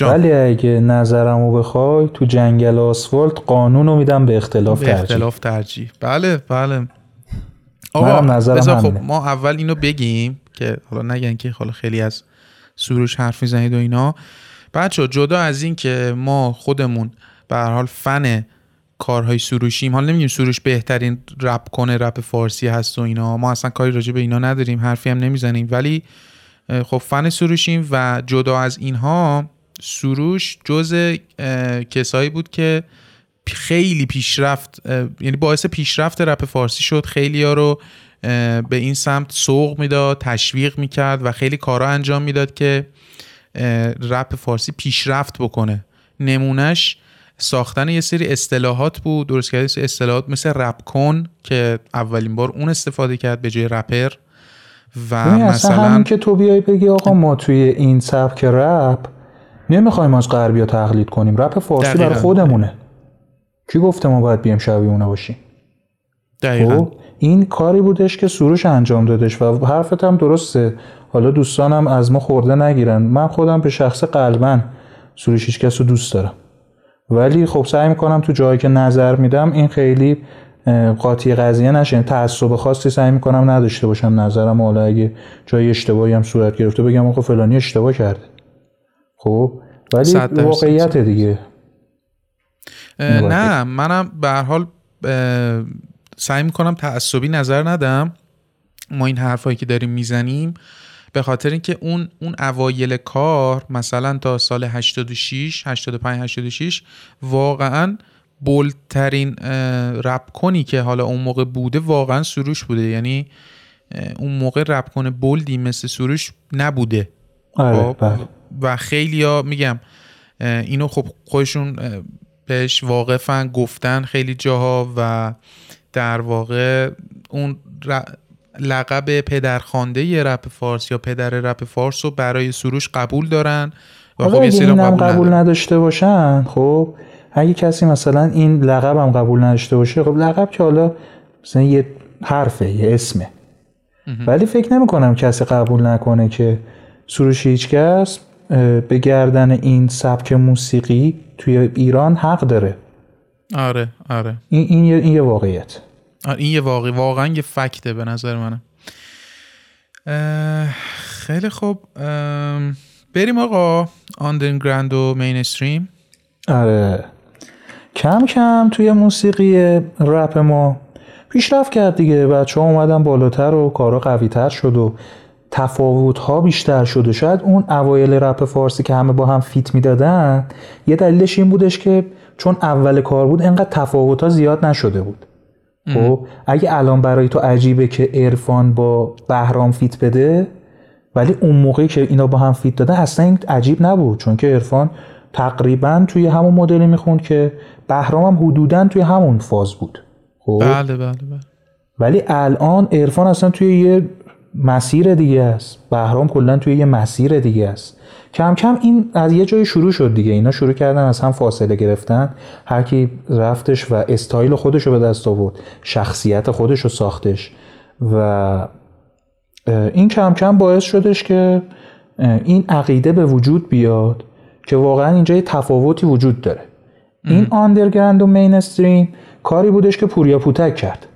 ولی اگه نظرمو بخوای تو جنگل آسفالت قانون رو میدم به اختلاف به ترجیح. اختلاف ترجیح. بله بله. آقا بذار خب ما اول اینو بگیم که حالا نگن که حالا خیلی از سروش حرف می‌زنید و اینا. بچه جدا از این که ما خودمون به هر حال فن کارهای سروشیم حالا نمیگیم سروش بهترین رپ کنه رپ فارسی هست و اینا. ما اصلا کاری راجع به اینا نداریم حرفی هم نمی‌زنیم. ولی خب فن سروشیم و جدا از اینها سروش جز کسایی بود که خیلی پیشرفت یعنی باعث پیشرفت رپ فارسی شد. خیلی ها رو به این سمت سوق می‌داد تشویق می‌کرد و خیلی کارا انجام می‌داد که رپ فارسی پیشرفت بکنه. نمونهش ساختن یه سری اصطلاحات بود. درست کردن اصطلاحات مثل رپ کن که اولین بار اون استفاده کرد به جای رپر. و مثلا همین که تو بیای بگی آقا ما توی این سبک رپ نمی‌خوایم از غربی تقلید کنیم. رپ فارسی برای خودمونه. کی گفته ما باید بیم شبیه اونه باشیم؟ دقیقا. خب، این کاری بودش که سروش انجام دادش و حرفت هم درسته. حالا دوستانم از ما خورده نگیرن. من خودم به شخص قلبا سروش هیچ کس رو دوست دارم. ولی خب سعی می‌کنم تو جایی که نظر میدم این خیلی قاطی قضیه نشه. تعصب خاصی سعی می‌کنم نداشته باشم. نظرم حالا اگه جای اشتباهی هم صورت گرفته بگم آقا فلانی اشتباه کرده. خب ولی واقعیت دیگه. نه منم به هر حال سعی می‌کنم تعصبی نظر ندم ما این حرفایی که داریم می‌زنیم به خاطر اینکه اون اون اوایل کار مثلا تا سال 86 85 86 واقعا بولترین رپ کنی که حالا اون موقع بوده واقعا سروش بوده یعنی اون موقع رپ کنه بولدی مثل سروش نبوده آره خب؟ بله. و خیلی ها میگم اینو خب خودشون بهش واقفن گفتن خیلی جاها و در واقع اون لقب پدرخوانده رپ فارس یا پدر رپ فارس رو برای سروش قبول دارن و خب قبول, قبول نداشته باشن خب اگه کسی مثلا این لقب هم قبول نداشته باشه خب لقب که حالا مثلا یه حرفه یه اسمه. ولی فکر نمی کنم کسی قبول نکنه که سروش هیچکس به گردن این سبک موسیقی توی ایران حق داره. آره آره. این, این, یه, این یه واقعیت. آره این یه واقعی واقعا یه فکته به نظر منه. خیلی خوب. بریم آقا. آندرگراند و مینستریم آره. کم کم توی موسیقی رپ ما پیشرفت کرد دیگه. بچه ها اومدن بالاتر و کارا قوی تر شد و تفاوت ها بیشتر شد. و شاید اون اوایل رپ فارسی که همه با هم feat می‌دادن یه دلیلش این بودش که چون اول کار بود انقدر تفاوت ها زیاد نشده بود. خب اگه الان برای تو عجیبه که عرفان با بهرام feat بده ولی اون موقعی که اینا با هم feat دادن اصلا این عجیب نبود چون که عرفان تقریبا توی همون مدلی می‌خوند که بهرام هم حدودا توی همون فاز بود. خب؟ بله بله بله. ولی الان ارفان اصلا توی یه مسیر دیگه است. بهرام کلا توی یه مسیر دیگه است. کم کم این از یه جای شروع شد دیگه. اینا شروع کردن از هم فاصله گرفتن. هر کی رفتش و استایل خودش رو به دست آورد شخصیت خودش رو ساختش و این کم کم باعث شدش که این عقیده به وجود بیاد که واقعا اینجا یه تفاوتی وجود داره. این آندرگرند و مینستریم کاری بودش که پوریا پوتک کرد.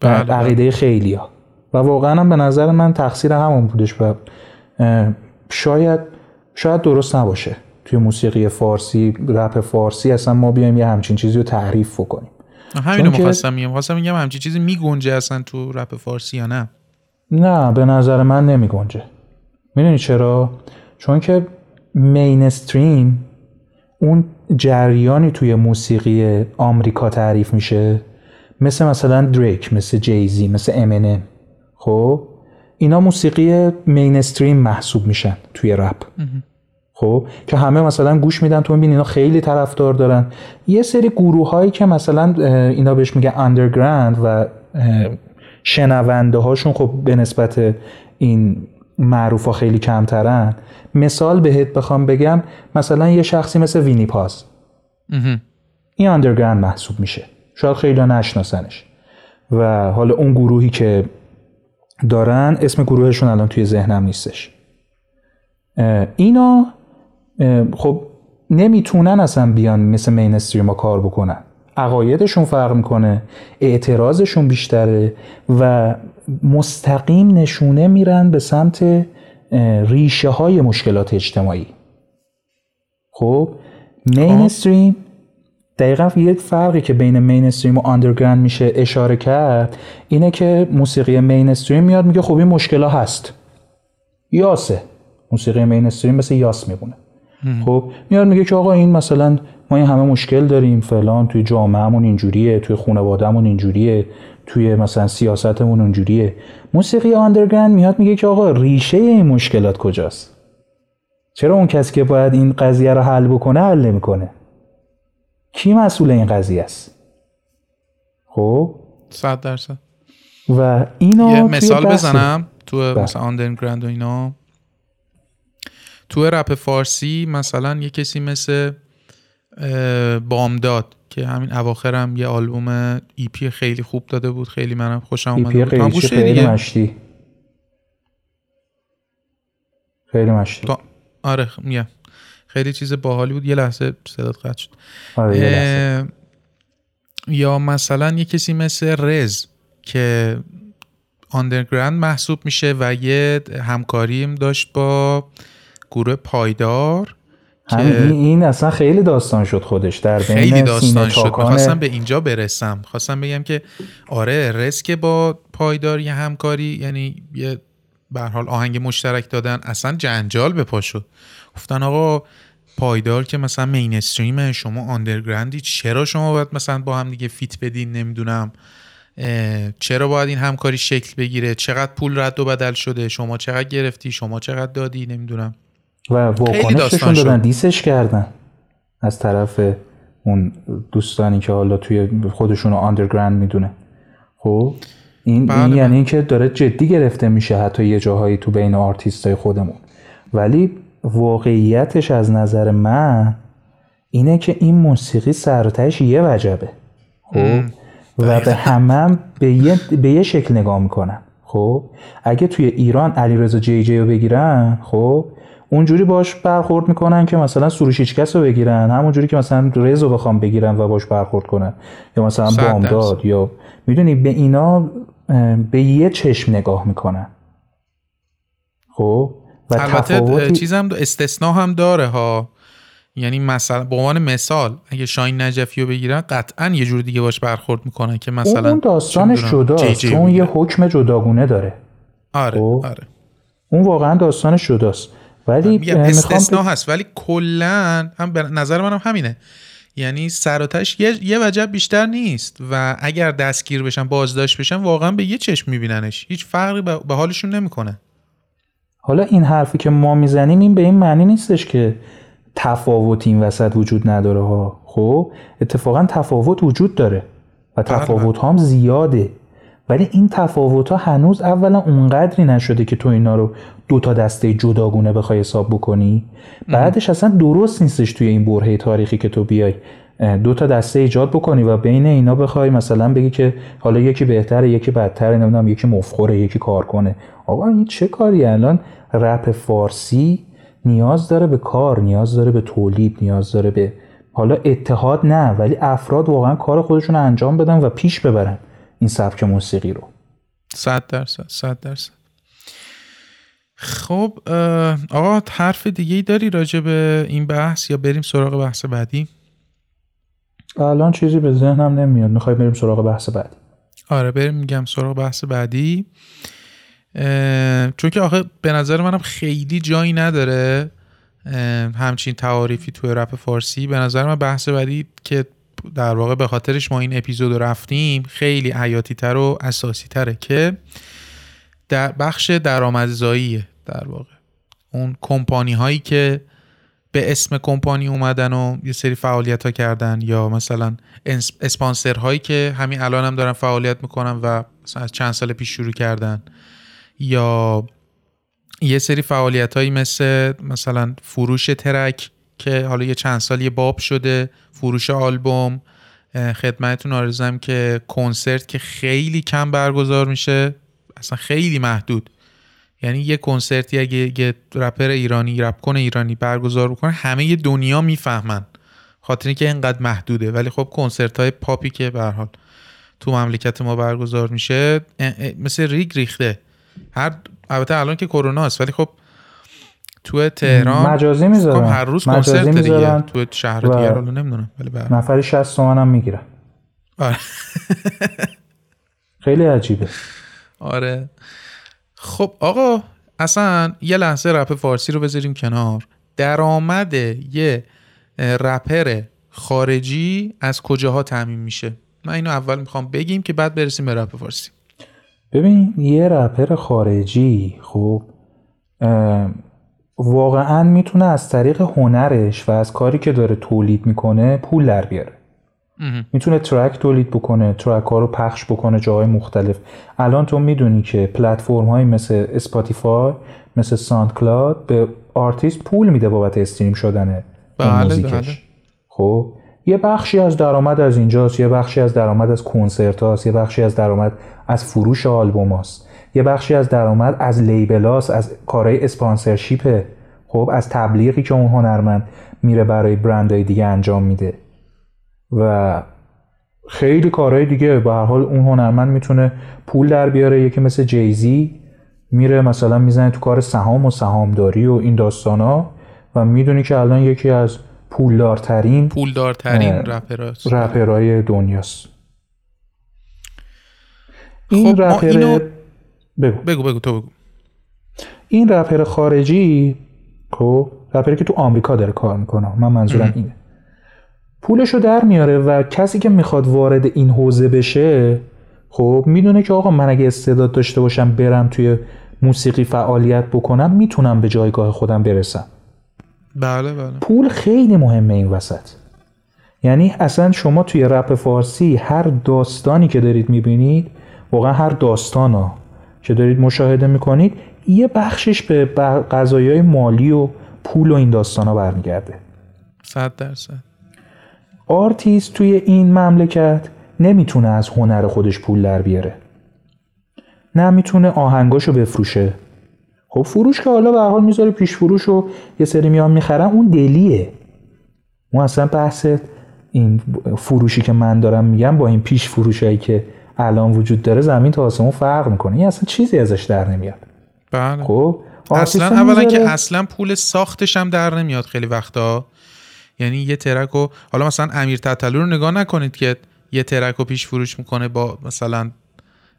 بله, بله. عقیده خیلی ها و واقعا هم به نظر من تقصیر همون بودش و شاید شاید درست نباشه. توی موسیقی فارسی رپ فارسی اصلا ما بیایم یه همچین چیزی رو تعریف بکنیم. همینو مخواستم میگم خواستم میگم همچین چیزی میگنجه اصلا تو رپ فارسی یا نه؟ نه به نظر من نمیگنجه. می‌دونی چرا؟ چون که مینستریم اون جریانی توی موسیقی آمریکا تعریف میشه. مثل مثلا دریک مثل جیزی مثل امنم خب؟ اینا موسیقی مینستریم محسوب میشن توی رپ. خب؟ که همه مثلا گوش میدن تو می‌بینی اینا خیلی طرفدار دارن. یه سری گروه هایی که مثلا اینا بهش میگه underground و شنونده هاشون خب به نسبت این معروف ها خیلی کمترن. مثال بهت بخوام بگم مثلا یه شخصی مثل Vinnie Paz این underground محسوب میشه. شاید خیلی نشناسنش. و حالا اون گروهی که دارن اسم گروهشون الان توی ذهنم نیستش. اینا خب نمی‌تونن اصلا بیان مثل مینستریم ها کار بکنن. عقایدشون فرق می‌کنه اعتراضشون بیشتره و مستقیم نشونه میرن به سمت ریشه های مشکلات اجتماعی. خب مینستریم دقیقا یه فرقی که بین مینستریم و آندرگراند میشه اشاره کرد اینه که موسیقی مینستریم میاد میگه خب این مشکل هست. یاسه. موسیقی مینستریم مثل یاس میبونه خب میاد میگه که آقا این مثلا ما این همه مشکل داریم فلان توی جامعهمون اینجوریه توی خانوادهمون اینجوریه توی مثلا سیاستمون اونجوریه. موسیقی آندرگراند میاد میگه که آقا ریشه این مشکلات کجاست؟ چرا اون کسی که باید این قضیه رو حل بکنه حل نمی‌کنه؟ کی مسئول این قضیه است؟ خب. صد درصد. و اینو یه مثال بزنم تو بله. مثلا underground و اینا. تو رپ فارسی مثلا یه کسی مثل بامداد که همین اواخر هم یه آلبوم EP خیلی خوب داده بود خیلی منم خوشم اومد بود. خیلی مشتی. خیلی مشتی. آره میگم. خیلی چیز باحالی بود. یه لحظه صدات قطع شد. آره یا مثلا یه کسی مثل رز که آندرگراند محسوب میشه و یه همکاریم داشت با گروه پایدار همین این اصلا خیلی داستان شد خودش. در بین خیلی داستان شد. خواستم به اینجا برسم. خواستم بگم که آره رسک با پایدار یه همکاری یعنی یه به حال آهنگ مشترک دادن اصلا جنجال به پا شد. گفتن آقا پایدار که مثلا mainstream شما underground ی چرا شما باید مثلا با هم دیگه feat بدین؟ نمی‌دونم. چرا باید این همکاری شکل بگیره؟ چقدر پول رد و بدل شده؟ شما چقدر گرفتی؟ شما چقدر دادی؟ نمی‌دونم. و واکنششون دادن diss ش کردن از طرف اون دوستانی که حالا توی خودشون underground می‌دونه. خب این, بله این یعنی که داره جدی گرفته میشه حتی یه جاهایی تو بین آرتیست های خودمون. ولی واقعیتش از نظر من اینه که این موسیقی سرتش یه وجبه. خب؟ و به همم به یه, به یه شکل نگاه می‌کنن خب؟ اگه توی ایران علیرضا جی جی رو بگیرن خب؟ اونجوری باش برخورد می‌کنن که مثلا سروش هیچکس رو بگیرن همونجوری که مثلا رز رو بخوام بگیرن و باش برخورد کنن. یا مثلا بامداد یا می‌دونی به اینا به یه چشم نگاه می‌کنن. خب؟ و البته چیزم استثناء هم داره ها. یعنی مثلا به عنوان مثال اگه شاین نجفی رو بگیرن قطعا یه جور دیگه باش برخورد می‌کنن که مثلا اون داستانش جداست چون یه حکم جداگونه داره. آره خب؟ آره. اون واقعا داستانش جداست. ولی استثناء هست ولی کلا هم به نظر منم همینه. یعنی سراتش یه, یه وجب بیشتر نیست و اگر دستگیر بشن بازداشت بشن واقعا به یه چشم میبیننش. هیچ فرقی به حالشون نمی‌کنه. حالا این حرفی که ما می‌زنیم این به این معنی نیستش که تفاوت این وسط وجود نداره ها. خب اتفاقا تفاوت وجود داره و بله، تفاوت هم زیاده. ولی این تفاوت ها هنوز اولا اونقدری نشده که تو اینا رو دو تا دسته جداگونه بخوای حساب بکنی. بعدش اصلا درست نیستش توی این برهه تاریخی که تو بیای. دو تا دسته ایجاد بکنی و بین اینا بخوای مثلا بگی که حالا یکی بهتره یکی بدتره نمی‌دونم یکی مفخوره یکی کار کنه آقا این چه کاری؟ الان رپ فارسی نیاز داره به کار نیاز داره به تولید نیاز داره به حالا اتحاد نه ولی افراد واقعا کار خودشون انجام بدن و پیش ببرن این سبک موسیقی رو. صد درصد صد درصد. خب آقا حرف دیگه ای داری راجع به این بحث یا بریم سراغ بحث بعدی؟ الان چیزی به ذهنم نمیاد. می‌خوای بریم سراغ بحث بعدی. آره بریم میگم سراغ بحث بعدی. چون که آخه به نظر منم خیلی جایی نداره همچین تعاریفی توی رپ فارسی. به نظر من بحث بعدی که در واقع به خاطرش ما این اپیزود رفتیم خیلی حیاتی تر و اساسی تره که در بخش درآمدزاییه در واقع. اون کمپانی هایی که به اسم کمپانی اومدن و یه سری فعالیت ها کردن یا مثلا اسپانسر هایی که همین الان هم دارن فعالیت می‌کنن و مثلا از چند سال پیش شروع کردن. یا یه سری فعالیت هایی مثل مثلا فروش ترک که حالا یه چند سال یه باب شده فروش آلبوم. خدمتتون آرزم که کنسرت که خیلی کم برگزار میشه اصلا خیلی محدود. یعنی یه کنسرتی اگه یه رپر ایرانی رپ کنه ایرانی برگزار بکنه همه دنیا می‌فهمن. خاطر اینکه اینقدر محدوده. ولی خب کنسرت های پاپی که به حال تو مملکت ما برگزار میشه مثل ریگ ریخته. هر البته الان که کرونا است ولی خب تو تهران مجازی می‌ذارن. هر روز کنسرت دیگه. تو شهر دیگه رو نمی‌دونم ولی نفری 60 تومن هم می‌گیرن. آره. خیلی عجیبه. آره. خب آقا اصلا یه لحظه رپ فارسی رو بذاریم کنار. درآمد یه رپر خارجی از کجاها تأمین میشه؟ من اینو اول می‌خوام بگیم که بعد برسیم به رپ فارسی. ببین یه رپر خارجی خب واقعا می‌تونه از طریق هنرش و از کاری که داره تولید می‌کنه پول در بیاره. می‌تونه track تولید بکنه track ها رو پخش بکنه جاهای مختلف. الان تو می‌دونی که پلتفرم های مثل Spotify مثل SoundCloud به آرتیست پول میده بابت stream شدن بله موزیکش. بله. خب یه بخشی از درآمد از اینجاست یه بخشی از درآمد از کنسرت هاست یه بخشی از درآمد از فروش آلبوم هاست یه بخشی از درآمد از label اس از کارهای sponsorship ه. خب از تبلیغی که اون هنرمند میره برای برندهای دیگه انجام میده. و خیلی کارهای دیگه. به هر حال اون هنرمند می‌تونه پول در بیاره. یکی مثل جیزی میره مثلا می‌زنه تو کار سهام و سهامداری و این داستانا و می‌دونی که الان یکی از پولدارترین پولدارترین رپرهای دنیاست. این خب رپر اینو... بگو. بگو بگو تو بگو. این رپر خارجی خب رپری که تو آمریکا داره کار می‌کنه. من منظورم اینه. پولشو در میاره و کسی که می‌خواد وارد این حوزه بشه خب می‌دونه که آقا من اگه استعداد داشته باشم برم توی موسیقی فعالیت بکنم می‌تونم به جایگاه خودم برسم. بله بله. پول خیلی مهمه این وسط. یعنی اصلا شما توی رپ فارسی هر داستانی که دارید می‌بینید واقعا هر داستان که دارید مشاهده می‌کنید یه بخشش به قضایی مالی و پول و این داستان ها برمیگرده. صد درصد. آرتیست توی این مملکت نمی‌تونه از هنر خودش پول در بیاره. نه می‌تونه آهنگاشو بفروشه. خب فروش که حالا به حال می‌ذاره پیش فروش و یه سری میان می‌خرن اون دلیه. اون اصلا بحث این فروشی که من دارم میگم با این پیش فروشایی که الان وجود داره زمین تا آسمون فرق می‌کنه. این اصلا چیزی ازش در نمیاد. بله. خب اصلا اولا که اصلا پول ساختش هم در نمیاد خیلی وقتا. یعنی یه track رو حالا مثلا امیر تتلو رو نگاه نکنید که یه track رو پیش فروش می‌کنه با مثلا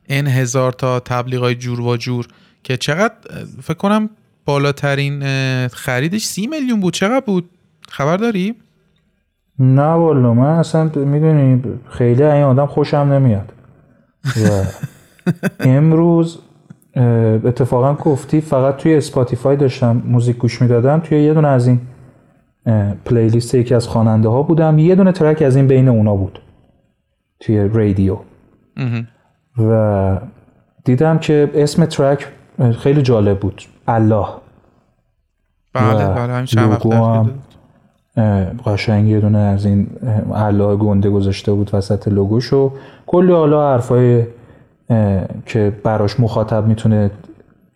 n هزار تا تبلیغای جور و جور که چقدر فکر کنم بالاترین خریدش سی میلیون بود. چقدر بود؟ خبر داری؟ نه والا من اصلا می‌دونی خیلی این آدم خوشم نمیاد. و امروز اتفاقا گفتی فقط توی Spotify داشتم موزیک گوش می‌دادم توی یه دونه از این پلیلیست یکی از خواننده ها بودم. یه دونه ترک از این بین اونا بود توی رادیو. و دیدم که اسم ترک خیلی جالب بود. الله. بله بله همین چند قشنگ یه دونه از این الله گنده گذاشته بود وسط لوگوشو. کلی حالا حرفای که براش مخاطب می‌تونه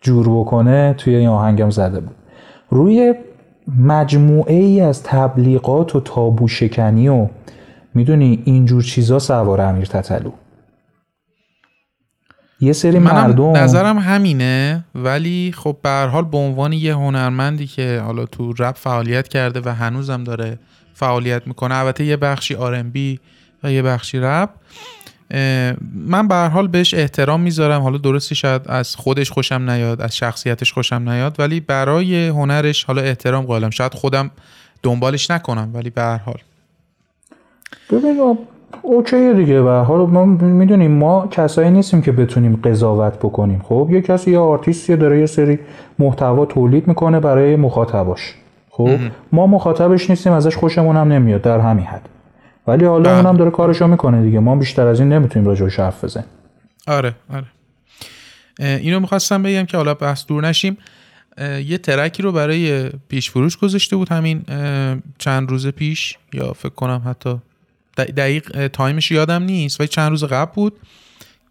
جور بکنه توی این آهنگم زده بود. روی مجموعه ای از تبلیغات و تابو شکنی و می‌دونی اینجور چیزا سوار امیر تتلو. یه سری مردم نظرم همینه ولی خب به حال به عنوان یه هنرمندی که حالا تو رپ فعالیت کرده و هنوزم داره فعالیت می‌کنه البته یه بخشی آرنبی و یه بخشی رپ. من به حال بهش احترام می‌ذارم. حالا درستی شاید از خودش خوشم نیاد از شخصیتش خوشم نیاد ولی برای هنرش حالا احترام قائلم. شاید خودم دنبالش نکنم ولی به هر حال. ببین اوکی دیگه. و حالا ما می‌دونیم ما کسایی نیستیم که بتونیم قضاوت بکنیم. خب یه کسی یا آرتیستی داره یه سری محتوا تولید می‌کنه برای مخاطباش. خب ما مخاطبش نیستیم ازش خوشمون هم نمیاد در همین حد. ولی حالا بله. اونم داره کارشو می‌کنه دیگه. ما بیشتر از این نمی‌تونیم راجعش حرف بزنیم. آره آره. اینو می‌خواستم بگم که حالا بحث دور نشیم. یه track ی رو برای پیش فروش گذاشته بود همین چند روز پیش یا فکر کنم حتی دقیق time ش یادم نیست ولی چند روز قبل بود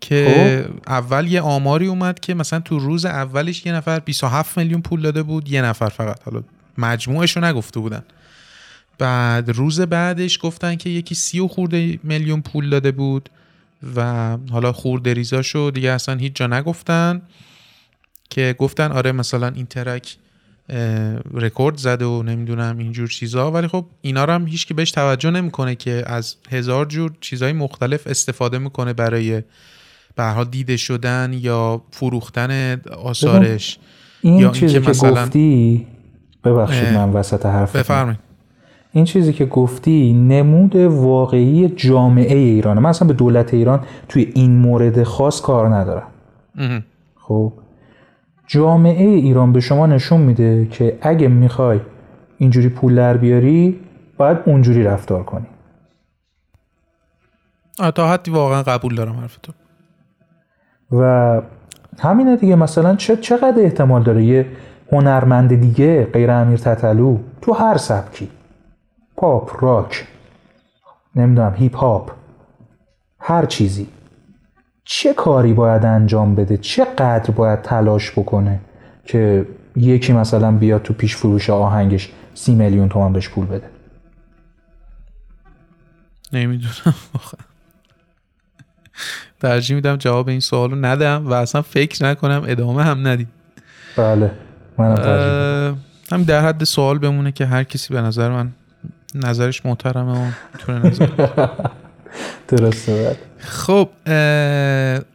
که خب. اول یه آماری اومد که مثلا تو روز اولش یه نفر 27 میلیون پول داده بود یه نفر فقط. حالا مجموعش رو نگفته بودن. بعد روز بعدش گفتن که یکی سی و خورده میلیون پول داده بود و حالا خورده ریزاشو دیگه اصلا هیچ جا نگفتن که گفتن آره مثلا این ترک رکورد زده و نمی‌دونم اینجور چیزا. ولی خب اینا رو هم هیچ که بهش توجه نمی‌کنه که از هزار جور چیزهای مختلف استفاده می‌کنه برای به دیده شدن یا فروختن آثارش. این یا چیزی که مثلا گفتی ببخشید من وسط حرف بفرمایید. این چیزی که گفتی نمود واقعی جامعه ایرانه. من اصلا به دولت ایران توی این مورد خاص کار ندارم. خب جامعه ایران به شما نشون میده که اگه می‌خوای اینجوری پول در بیاری باید اونجوری رفتار کنی. تا حدی واقعا قبول دارم حرف تو. و همینه دیگه مثلا چه چقدر احتمال داره یه هنرمند دیگه غیر امیر تتلو تو هر سبکی پاپ راک. نمی‌دونم هیپ هاپ. هر چیزی. چه کاری باید انجام بده؟ چقدر باید تلاش بکنه که یکی مثلا بیاد تو پیش فروش آهنگش سی میلیون تومان بهش پول بده؟ نمی‌دونم ترجیح میدم جواب این سوالو ندم و اصلا فکر نکنم ادامه هم ندیم. بله منم هم در حد سوال بمونه که هر کسی به نظر من نظرش محترمه و می‌تونه نظر درسته خب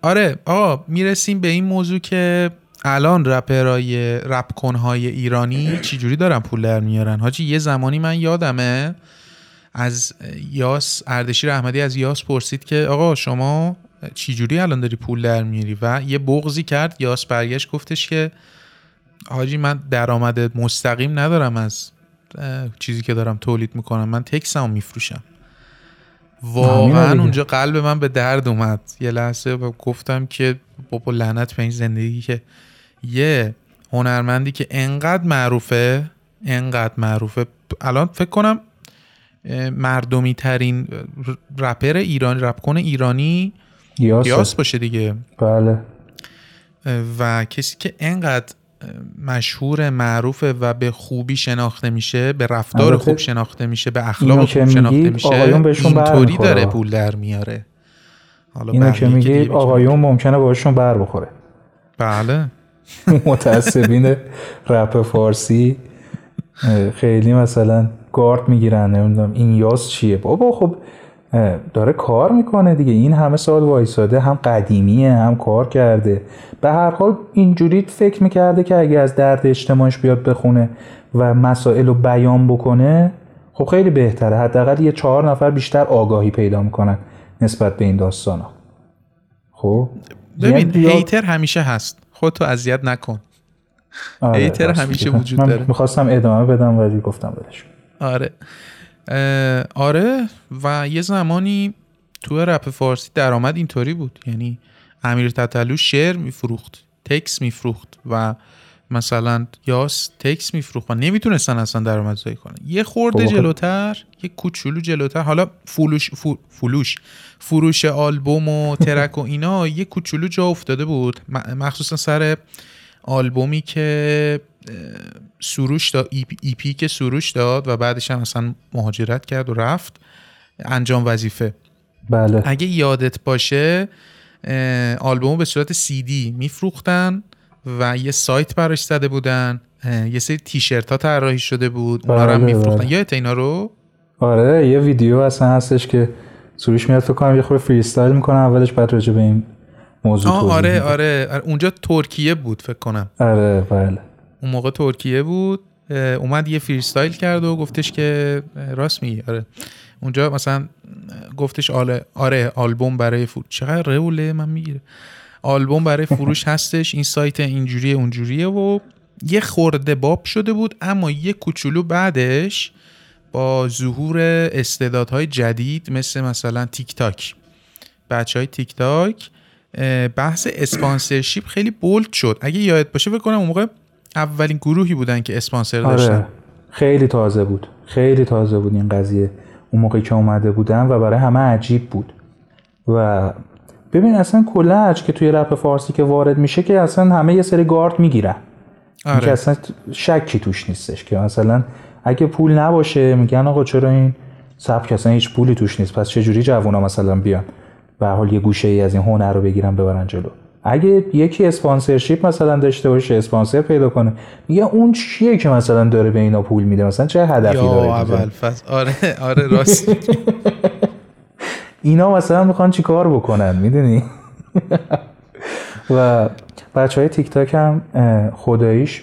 آره آقا می‌رسیم به این موضوع که الان رپرای رپ کنهای ایرانی چجوری دارن پول در میارن؟ حاجی یه زمانی من یادمه از یاس اردشیر احمدی از یاس پرسید که آقا شما چجوری الان داری پول در میاری؟ و یه بغزی کرد یاس برگشت گفتش که حاجی من درآمد مستقیم ندارم از چیزی که دارم تولید می‌کنم من تکسمو میفروشم. واقعا اونجا قلب من به درد اومد. یه لحظه و گفتم که بابا لعنت به این زندگی که یه هنرمندی که انقدر معروفه انقدر معروفه. الان فکر کنم مردمی ترین رپر ایرانی رپ کنه ایرانی یاس باشه دیگه. بله. و کسی که انقدر مشهور معروفه و به خوبی شناخته میشه به رفتار خوب شناخته میشه به اخلاق خوب شناخته میشه. اینطوری داره پول در میاره. حالا اینو که میگی آقایون ممکنه باشون بر بخوره. بله. متعصبین رپ فارسی. خیلی مثلا گارد می‌گیرن نمی‌دونم این یاس چیه؟ بابا خب داره کار می‌کنه دیگه. این همه سال وایساده هم قدیمیه هم کار کرده. به هر حال اینجوری فکر می‌کرده که اگه از درد اجتماعش بیاد بخونه و مسائل رو بیان بکنه خب خیلی بهتره. حداقل یه چهار نفر بیشتر آگاهی پیدا می‌کنن نسبت به این داستان ها خب؟ ببین هیتر همیشه هست. خودتو اذیت نکن. آره هیتر همیشه وجود داره. می‌خواستم ادامه بدم ولی گفتم بدش آره. آره و یه زمانی تو رپ فارسی درآمد اینطوری بود. یعنی امیر تتلو شعر میفروخت تکس میفروخت و مثلا یاس تکس میفروخت و نمی‌تونستن اصلا درآمدزایی کنن. یه خورده جلوتر یه کوچولو جلوتر حالا فولوش فولوش فروش آلبوم و track و اینا یه کوچولو جا افتاده بود. مخصوصا سر آلبومی که سروش داد EP که سروش داد و بعدش هم مثلا مهاجرت کرد و رفت. انجام وظیفه. بله. اگه یادت باشه آلبوم به صورت سی دی میفروختن و یه سایت براش زده بودن. یه سری تیشرت ها طراحی شده بود. اونا رو هم بله، میفروختن. بله. یادت اینا رو؟ آره یه ویدیو اصلا هستش که سروش میاد فکر کنم یه خورده فریستایل می‌کنه اولش بعد راجع به این موضوع آره،, آره آره اونجا ترکیه بود فکر کنم. آره بله. اون موقع ترکیه بود اومد یه freestyle کرد و گفتش که راست میگی. آره. اونجا مثلا گفتش آره آره آلبوم برای فروش. چقدر روله من می‌گیره آلبوم برای فروش هستش این سایت اینجوریه اونجوریه و یه خورده باب شده بود اما یه کوچولو بعدش با ظهور استعدادهای جدید مثل مثلا تیک تاک بچه های تیک تاک بحث sponsorship خیلی bold شد. اگه یادت باشه فکر کنم اون موقع اولین گروهی بودن که اسپانسر آره. داشتن. خیلی تازه بود. خیلی تازه بود این قضیه. اون موقعی که اومده بودن و برای همه عجیب بود. و ببین اصلا کلج که توی رپ فارسی که وارد میشه که اصلا همه یه سری گارد می‌گیرن. آره. که اصلا شکی توش نیستش که مثلا اگه پول نباشه میگن آقا چرا این سبک اصلا هیچ پولی توش نیست؟ پس چجوری جوونا مثلا بیان؟ به حال یه گوشه ای از این هنر رو بگیرن ببرن جلو. اگه یکی اسپانسرشیپ مثلا داشته باشه اسپانسر پیدا کنه میگه اون چیه که مثلا داره به اینا پول میده؟ مثلا چه هدفی داره اول آره آره راست. اینا مثلا می‌خوان چیکار بکنن می‌دونی؟ و بچه های تیک تاک هم خداییش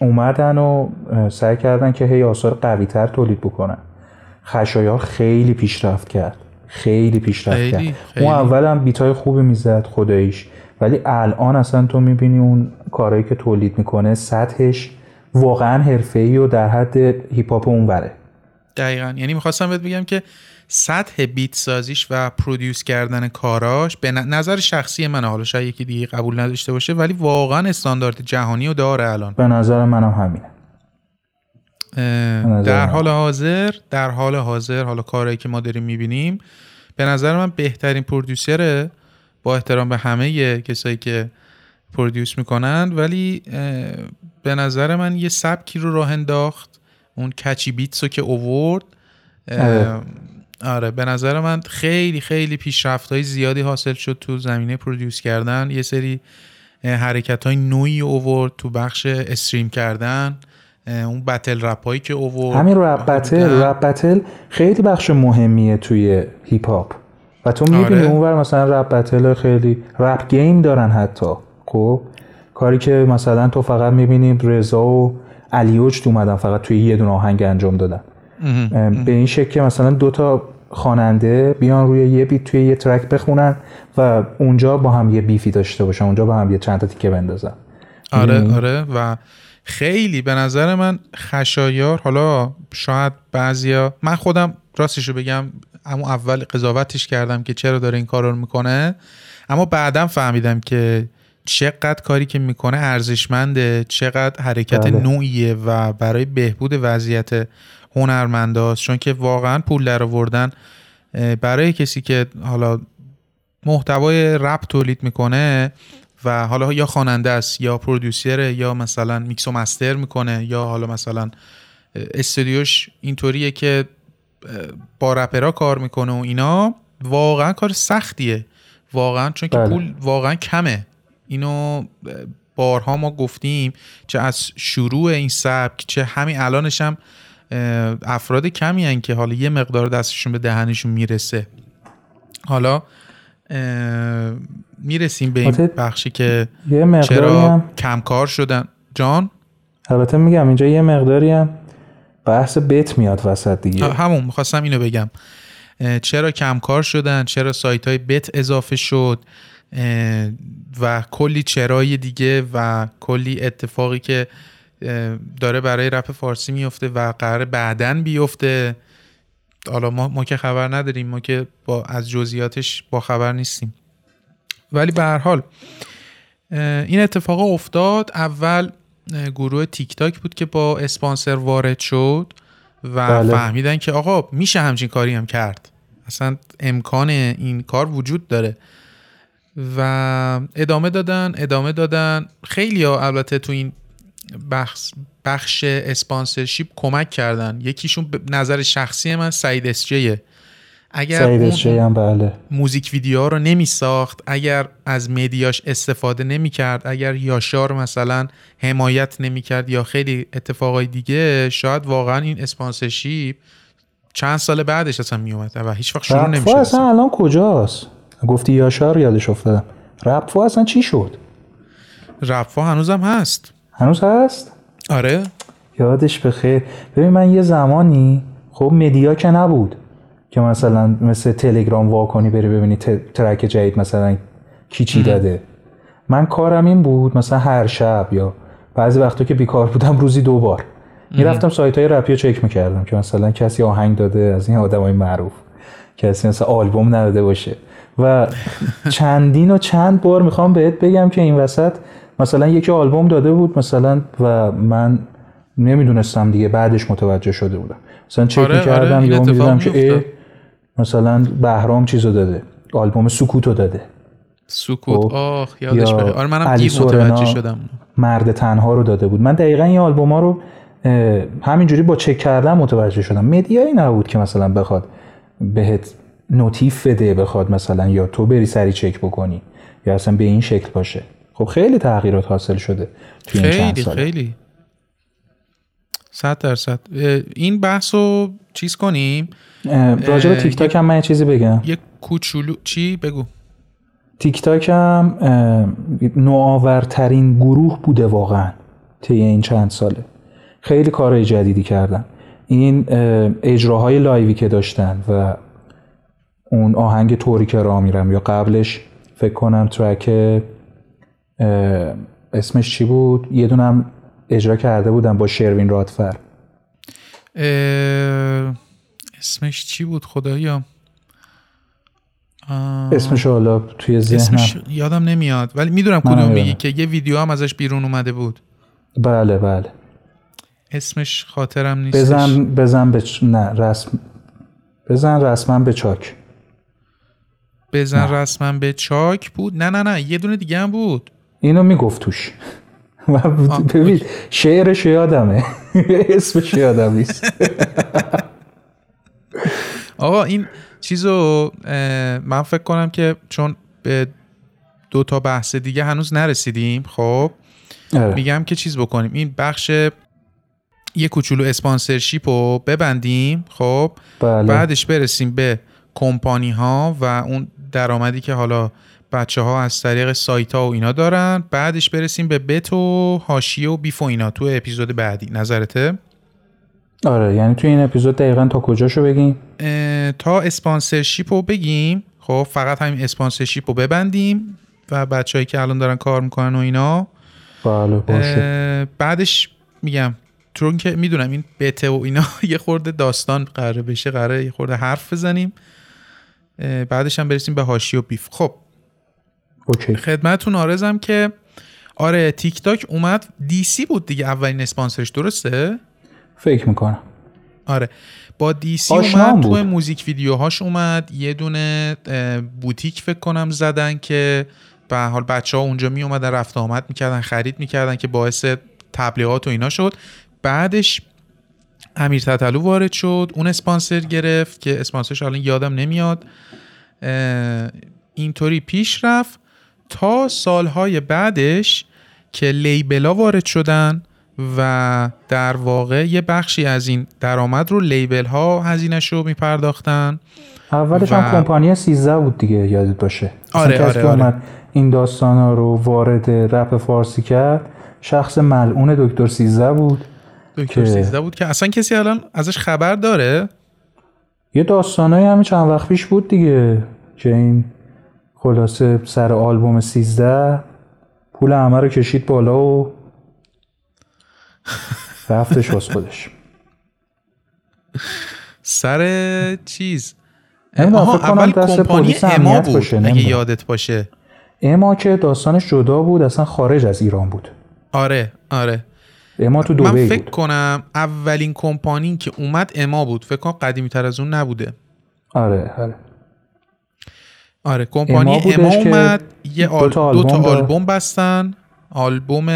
اومدن و سعی کردن که هی آثار قوی تر تولید بکنن. خشایار خیلی پیشرفت کرد. خیلی پیشرفت کرد. خیلی. اون اول هم بیتای خوبی می‌زد خداییش. ولی الان اصلا تو می‌بینی اون کارهایی که تولید می‌کنه سطحش واقعا حرفه‌ای و در حد هیپ هاپ اونوره. دقیقا. یعنی می‌خواستم بهت بگم که سطح بیت سازیش و پرودیوس کردن کاراش به نظر شخصی من حالا شاید یکی دیگه قبول نداشته باشه ولی واقعا استاندارد جهانی رو داره الان. به نظر منم همینه. در حال حاضر در حال حاضر حالا کارهایی که ما داریم می‌بینیم به نظر من بهترین پرودیوسره با احترام به همه کسایی که پرودیوس می‌کنن ولی به نظر من یه سبکی رو راه انداخت اون کچی بیتس رو که اوورد. آره. آره به نظر من خیلی خیلی پیشرفت های زیادی حاصل شد تو زمینه پرودیوس کردن. یه سری حرکت های نوعی اوورد تو بخش استریم کردن. اون battle rap هایی که اوورد. همین rap battle rap battle خیلی بخش مهمیه توی هیپ هاپ. و تو می‌بینی آره. اونور مثلا rap battle خیلی rap game دارن حتی. خب کاری که مثلا تو فقط می‌بینی رضا و علی اوج اومدن فقط توی یه دونه آهنگ انجام دادن. به این شکل که مثلا دوتا خواننده بیان روی یه beat توی یه track بخونن و اونجا با هم یه beef ی داشته باشن اونجا با هم یه چند تا تیکه بندازن. آره آره. و خیلی به نظر من خشایار حالا شاید بعضیا من خودم راستشو بگم اما اول قضاوتش کردم که چرا داره این کار رو می‌کنه اما بعدم فهمیدم که چقدر کاری که می‌کنه ارزشمنده چقدر حرکت بله. نوعیه و برای بهبود وضعیت هنرمنداست چون که واقعا پول در آوردن برای کسی که حالا محتوای رپ تولید می‌کنه و حالا یا خواننده است یا پرودوسر یا مثلا میکس و مستر می‌کنه یا حالا مثلا استودیوش اینطوریه که با رپرا کار می‌کنه و اینا واقعا کار سختیه. واقعا چون که بله. پول واقعا کمه. اینو بارها ما گفتیم چه از شروع این سبک چه همین الانش هم افراد کمی هن که حالا یه مقدار دستشون به دهنشون می‌رسه. حالا می‌رسیم به این بخشی که چرا کمکار شدن. جان؟ البته میگم اینجا یه مقداری هم بحث بیت میاد وسط دیگه. همون می‌خواستم اینو بگم. چرا کمکار شدن؟ چرا سایت های بیت اضافه شد؟ و کلی چرای دیگه و کلی اتفاقی که داره برای رپ فارسی میفته و قرار بعدن بیفته. حالا ما, ما که خبر نداریم ما که با از جزئیاتش با خبر نیستیم. ولی به هر حال این اتفاق افتاد. اول گروه تیک تاک بود که با اسپانسر وارد شد و بله. فهمیدن که آقا میشه همچین کاری هم کرد. اصلا امکان این کار وجود داره. و ادامه دادن ادامه دادن. خیلی ها البته تو این بخش, بخش اسپانسرشیپ کمک کردن. یکیشون نظر شخصی من سعید اسجیه اگر هم بله. موزیک ویدیو رو نمی ساخت اگر از مدیاش استفاده نمی کرد اگر یاشار مثلا حمایت نمی کرد یا خیلی اتفاقای دیگه شاید واقعا این اسپانسرشیپ چند سال بعدش اصلا می اومد و هیچ وقت شروع نمی اصلا الان کجاست؟ گفتی یاشار یادش افتادم. رپفو اصلا چی شد؟ رپفو هنوزم هست. هنوز هست؟ آره. یادش بخیر ببین من یه زمانی خب مدیا که نبود. که مثلا مثل تلگرام واکنی بری ببینی ترک جدید مثلا کی چی داده. من کارم این بود مثلا هر شب یا بعضی وقتا که بیکار بودم روزی دو بار می‌رفتم سایت های رپی رو چک می‌کردم که مثلا کسی آهنگ داده از این آدم های معروف کسی مثلا آلبوم نداده باشه. و چندین و چند بار می‌خوام بهت بگم که این وسط مثلا یکی آلبوم داده بود مثلا و من نمی‌دونستم دیگه بعدش متوجه شده بودم. مثلا چک آره، می‌کردم آره، یا می‌دیدم که مثلا بهرام چیزو داده آلبوم سکوتو داده. سکوت؟ خب. آخ یادش یا بخیر آره منم دیر متوجه. شدم مرد تنها رو داده بود. من دقیقا این آلبوم ها رو همینجوری با چک کردن متوجه شدم. مدیایی نبود که مثلا بخواد بهت نوتیف بده بخواد مثلا یا تو بری سری چک بکنی یا اصلا به این شکل باشه. خب خیلی تغییرات حاصل شده توی این چند خیلی سال خیلی. صد درصد. این بحث رو چیز کنیم؟ راجع به تیک تاک هم من یه چیزی بگم. یه کوچولو چی؟ بگو. تیک تاک هم نوآورترین گروه بوده واقعا طی این چند ساله. خیلی کارهای جدیدی کردن. این اه، اجراهای لایوی که داشتن و اون آهنگ طوری که راه میرم یا قبلش فکر کنم ترک اسمش چی بود؟ یه دونم اجرا کرده بودم با شروین رادفر. اه، اسمش چی بود خدایا؟ آه، اسمش حالا توی ذهنم. اسمش یادم نمیاد. ولی می‌دونم کدوم. میگی که یه ویدیو هم ازش بیرون اومده بود. بله بله. اسمش خاطرم نیستش. بزن بزن به چ- نه رسم. بزن رسما به چاک. بزن رسما به چاک بود؟ نه نه نه یه دونه دیگه هم بود. اینو می‌گفت توش. ببین شعرش یادمه. اسمش یادم نیست. آقا این چیزو اه، من فکر کنم که چون به دو تا بحث دیگه هنوز نرسیدیم خب آره. میگم که چیز بکنیم. این بخش یه کوچولو اسپانسرشیپ رو ببندیم خب. بله. بعدش برسیم به کمپانی ها و اون درآمدی که حالا بچه ها از طریق سایت ها و اینا دارن. بعدش برسیم به بت و هاشیه و بیف و اینا تو اپیزود بعدی. نظرته؟ آره یعنی توی این اپیزود دقیقا تا کجاشو بگیم؟ تا sponsorship رو بگیم خب فقط همین sponsorship رو ببندیم و بچههایی که الان دارن کار می‌کنن و اینا. بله بعدش میگم چون که می‌دونم این battle ه و اینا یه خورده داستان قراره بشه قراره یه خورده حرف بزنیم. بعدش هم برسیم به حاشیه و beef. خب. okay. خدمتتون عرضم که آره تیک تاک اومد DC بود دیگه اولین اسپانسرش درسته؟ فکر می‌کنم. آره. با دی سی اومد تو. موزیک ویدیوهاش اومد یه دونه بوتیک فکر کنم زدن که به حال بچه ها اونجا می اومدن رفت آمد می‌کردن خرید می‌کردن که باعث تبلیغات و اینا شد. بعدش امیر تتلو وارد شد اون اسپانسر گرفت که اسپانسرش الان یادم نمیاد. اینطوری پیش رفت تا سالهای بعدش که لیبلا وارد شدن. و در واقع یه بخشی از این درآمد رو لیبل ها هزینهش رو میپرداختن. اولش و- هم کمپانی 13 بود دیگه یادت باشه. آره، آره، آره. اومد این داستانا رو وارد رپ فارسی کرد شخص ملعون دکتر 13 بود دکتر که- 13 بود که اصلا کسی الان ازش خبر داره؟ یه داستانایی همین چند وقت پیش بود دیگه که این خلاصه سر آلبوم 13 پول همه رو کشید بالا و رفتش واسه خودش. سر چیز؟ کنم اول کمپانی اما بود باشه، اگه. یادت باشه. اما که داستانش جدا بود اصلا خارج از ایران بود. آره آره. اما تو من دبی فکر بود کنم اولین کمپانی که اومد اما بود. فکر کنم قدیمی تر از اون نبوده. آره آره. آره کمپانی اما اما, اومد یه دو آل... تا دو تا آلبوم. آلبوم بستن. آلبوم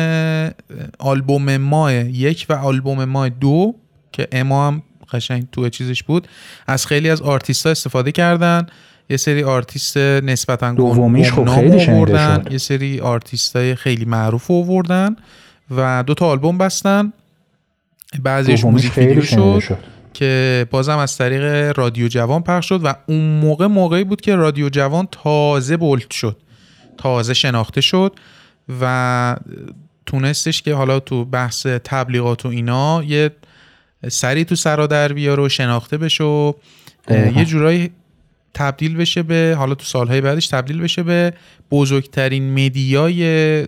آلبوم ماه یک و آلبوم ماه دو که اما هم قشنگ تو چیزش بود از خیلی از آرتیست ها استفاده کردن. یه سری آرتیست نسبتا دومیش خب خیلی آوردن. یه سری آرتیست های خیلی معروف آوردن و دو تا آلبوم بستن. بعضیش موزیک خیلی ویدیو شد شد. که بازم از طریق رادیو جوان پخش شد و اون موقع موقعی بود که رادیو جوان تازه بولد شد تازه شناخته شد. و تونستش که حالا تو بحث تبلیغات و اینا یه سری تو سرا در بیاره و شناخته بشه و. یه جورایی تبدیل بشه به حالا تو سالهای بعدش تبدیل بشه به بزرگترین مدیای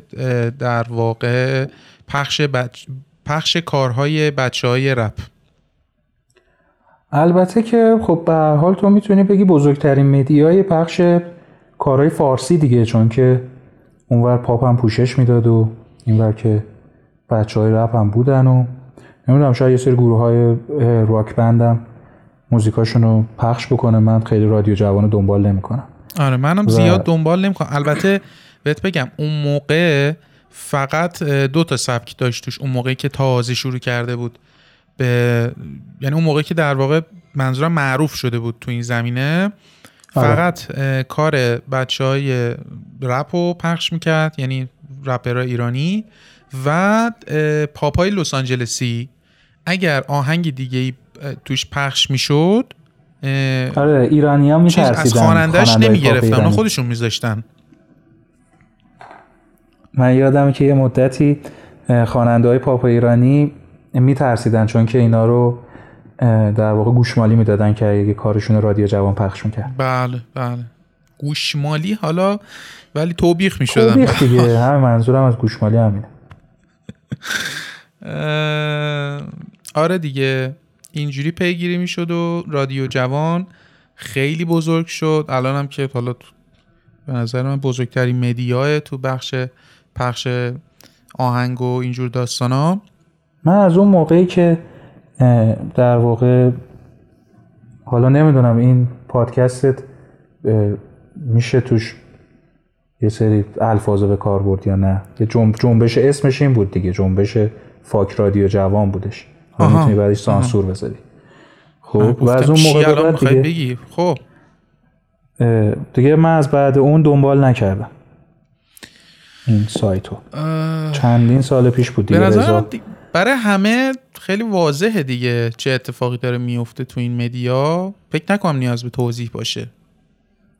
در واقع پخش بچ... پخش کارهای بچه های رپ البته که خب به هر حال تو می‌تونی بگی بزرگترین media ی پخش کارهای فارسی دیگه چون که اونور پاپ هم پوشش می‌داد و اینور که بچه های رپ هم بودن و نمی‌دونم شاید یه سری گروه های rock band م موزیکاشون رو پخش بکنه. من خیلی رادیو جوان رو دنبال نمی‌کنم. آره منم و- زیاد دنبال نمی‌کنم. البته بهت بگم اون موقع فقط دو تا سبک داشت توش. اون موقعی که تازه شروع کرده بود به یعنی اون موقعی که در واقع منظورم معروف شده بود تو این زمینه. فقط اه، کار بچه های رپ رو پخش می‌کرد یعنی رپرهای ایرانی و پاپای لس آنجلسی. اگر آهنگ دیگه ای توش پخش می‌شد آره ایرانی ها میترسیدن از خوانندهش پاپ نمی‌گرفتن. اونو خودشون میذاشتن. من یادمه که یه مدتی خواننده های پاپ ایرانی میترسیدن چون که اینا رو در واقع گوشمالی می‌دادن که اگه کارشون رادیو جوان پخش می‌کرد. بله بله. گوشمالی حالا ولی توبیخ می‌شدن. توبیخ دیگه. همه منظورم از گوشمالی همینه. آره دیگه. اینجوری پیگیری می‌شد و رادیو جوان خیلی بزرگ شد. الان هم که حالا به نظر من بزرگترین مدیاه تو بخش پخش آهنگ و اینجور داستان ها من از اون موقعی که در واقع حالا نمی‌دونم این پادکستت میشه توش یه سری الفاظو به کار برد یا نه؟ یه جنب جنبش اسمش این بود دیگه جنبش فاک رادیو جوان بودش. حالا می‌تونی بعدش سانسور بذاری. خب و از اون موقع به بعد دیگه بگی؟ خب. دیگه من از بعد اون دنبال نکردم. این سایتو. اه، چندین سال پیش بود به دیگه نظر من رضا. دی- برای همه خیلی واضحه دیگه چه اتفاقی داره میفته تو این مدیا. فکر نکنم نیاز به توضیح باشه.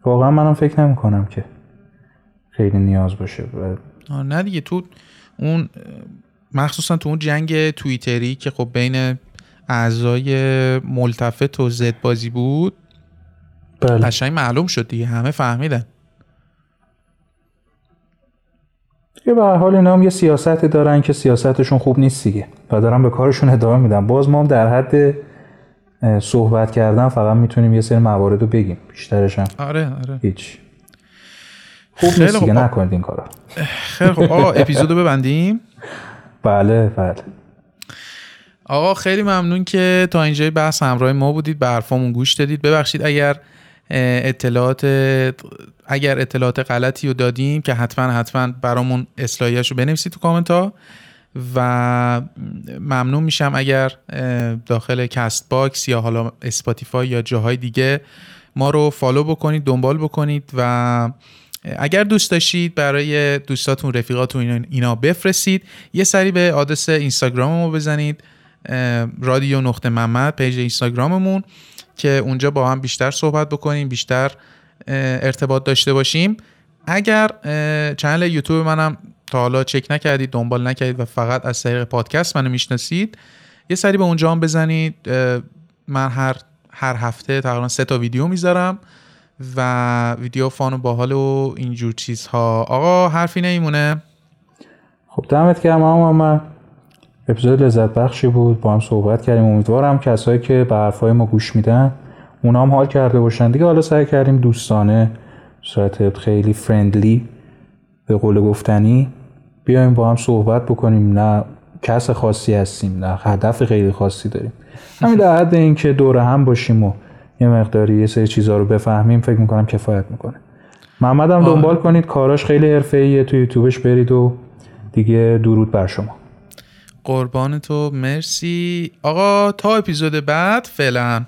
واقعا منم فکر نمی کنم که خیلی نیاز باشه. نه دیگه تو اون مخصوصا تو اون جنگ توییتری که خب بین اعضای ملتفت و زد بازی بود بله. قشنگ معلوم شد دیگه همه فهمیدن. دیگه به هر حال اینا هم یه سیاستی دارن که سیاستشون خوب نیست دیگه و دارن به کارشون ادامه میدن. باز ما هم در حد صحبت کردن فقط می‌تونیم یه سری موارد رو بگیم. بیشترش هم آره آره. هیچ. خوب نیست دیگه خوب. نکنید این کارا. خیلی خب آقا اپیزودو ببندیم؟ بله بله. آقا خیلی ممنون که تا اینجای بحث همراه ما بودید. به حرفامون گوش دادید. ببخشید اگر اطلاعات اگر اطلاعات غلطی رو دادیم که حتما حتما برامون اصلاحیش رو بنویسید تو کامنت ها و ممنون میشم اگر داخل Castbox یا حالا Spotify یا جاهای دیگه ما رو follow بکنید دنبال بکنید و اگر دوست داشتید برای دوستاتون رفیقاتون اینا, بفرستید یه سری به آدرس اینستاگرام ما بزنید رادیو نقطه محمد page اینستاگراممون. که اونجا با هم بیشتر صحبت بکنیم بیشتر ارتباط داشته باشیم. اگر channel یوتیوب منم تا حالا چک نکردید دنبال نکردید و فقط از طریق پادکست منو می‌شناسید یه سری به اونجا هم بزنید. من هر هر هفته تقریبا سه تا ویدیو می‌ذارم و ویدیو فان و باحال و اینجور چیزها. آقا حرفی نمیمونه؟ خب دمت گرم من اپیزود لذت بخشی بود. با هم صحبت کردیم. امیدوارم کسایی که به حرفای ما گوش میدن اونا هم حال کرده باشن. دیگه حالا سعی کردیم دوستانه صورت خیلی فرندلی به قول گفتنی بیایم با هم صحبت بکنیم. نه کس خاصی هستیم نه هدف خیلی خاصی داریم. همین در حد اینکه دور هم باشیم و یه مقداری یه سری چیزها رو بفهمیم فکر می‌کنم کفایت می‌کنه. محمد هم دنبال کنید. کاراش خیلی حرفه‌ایه. تو یوتیوبش برید و دیگه درود بر شما. قربان تو. مرسی. آقا تا اپیزود بعد فعلا.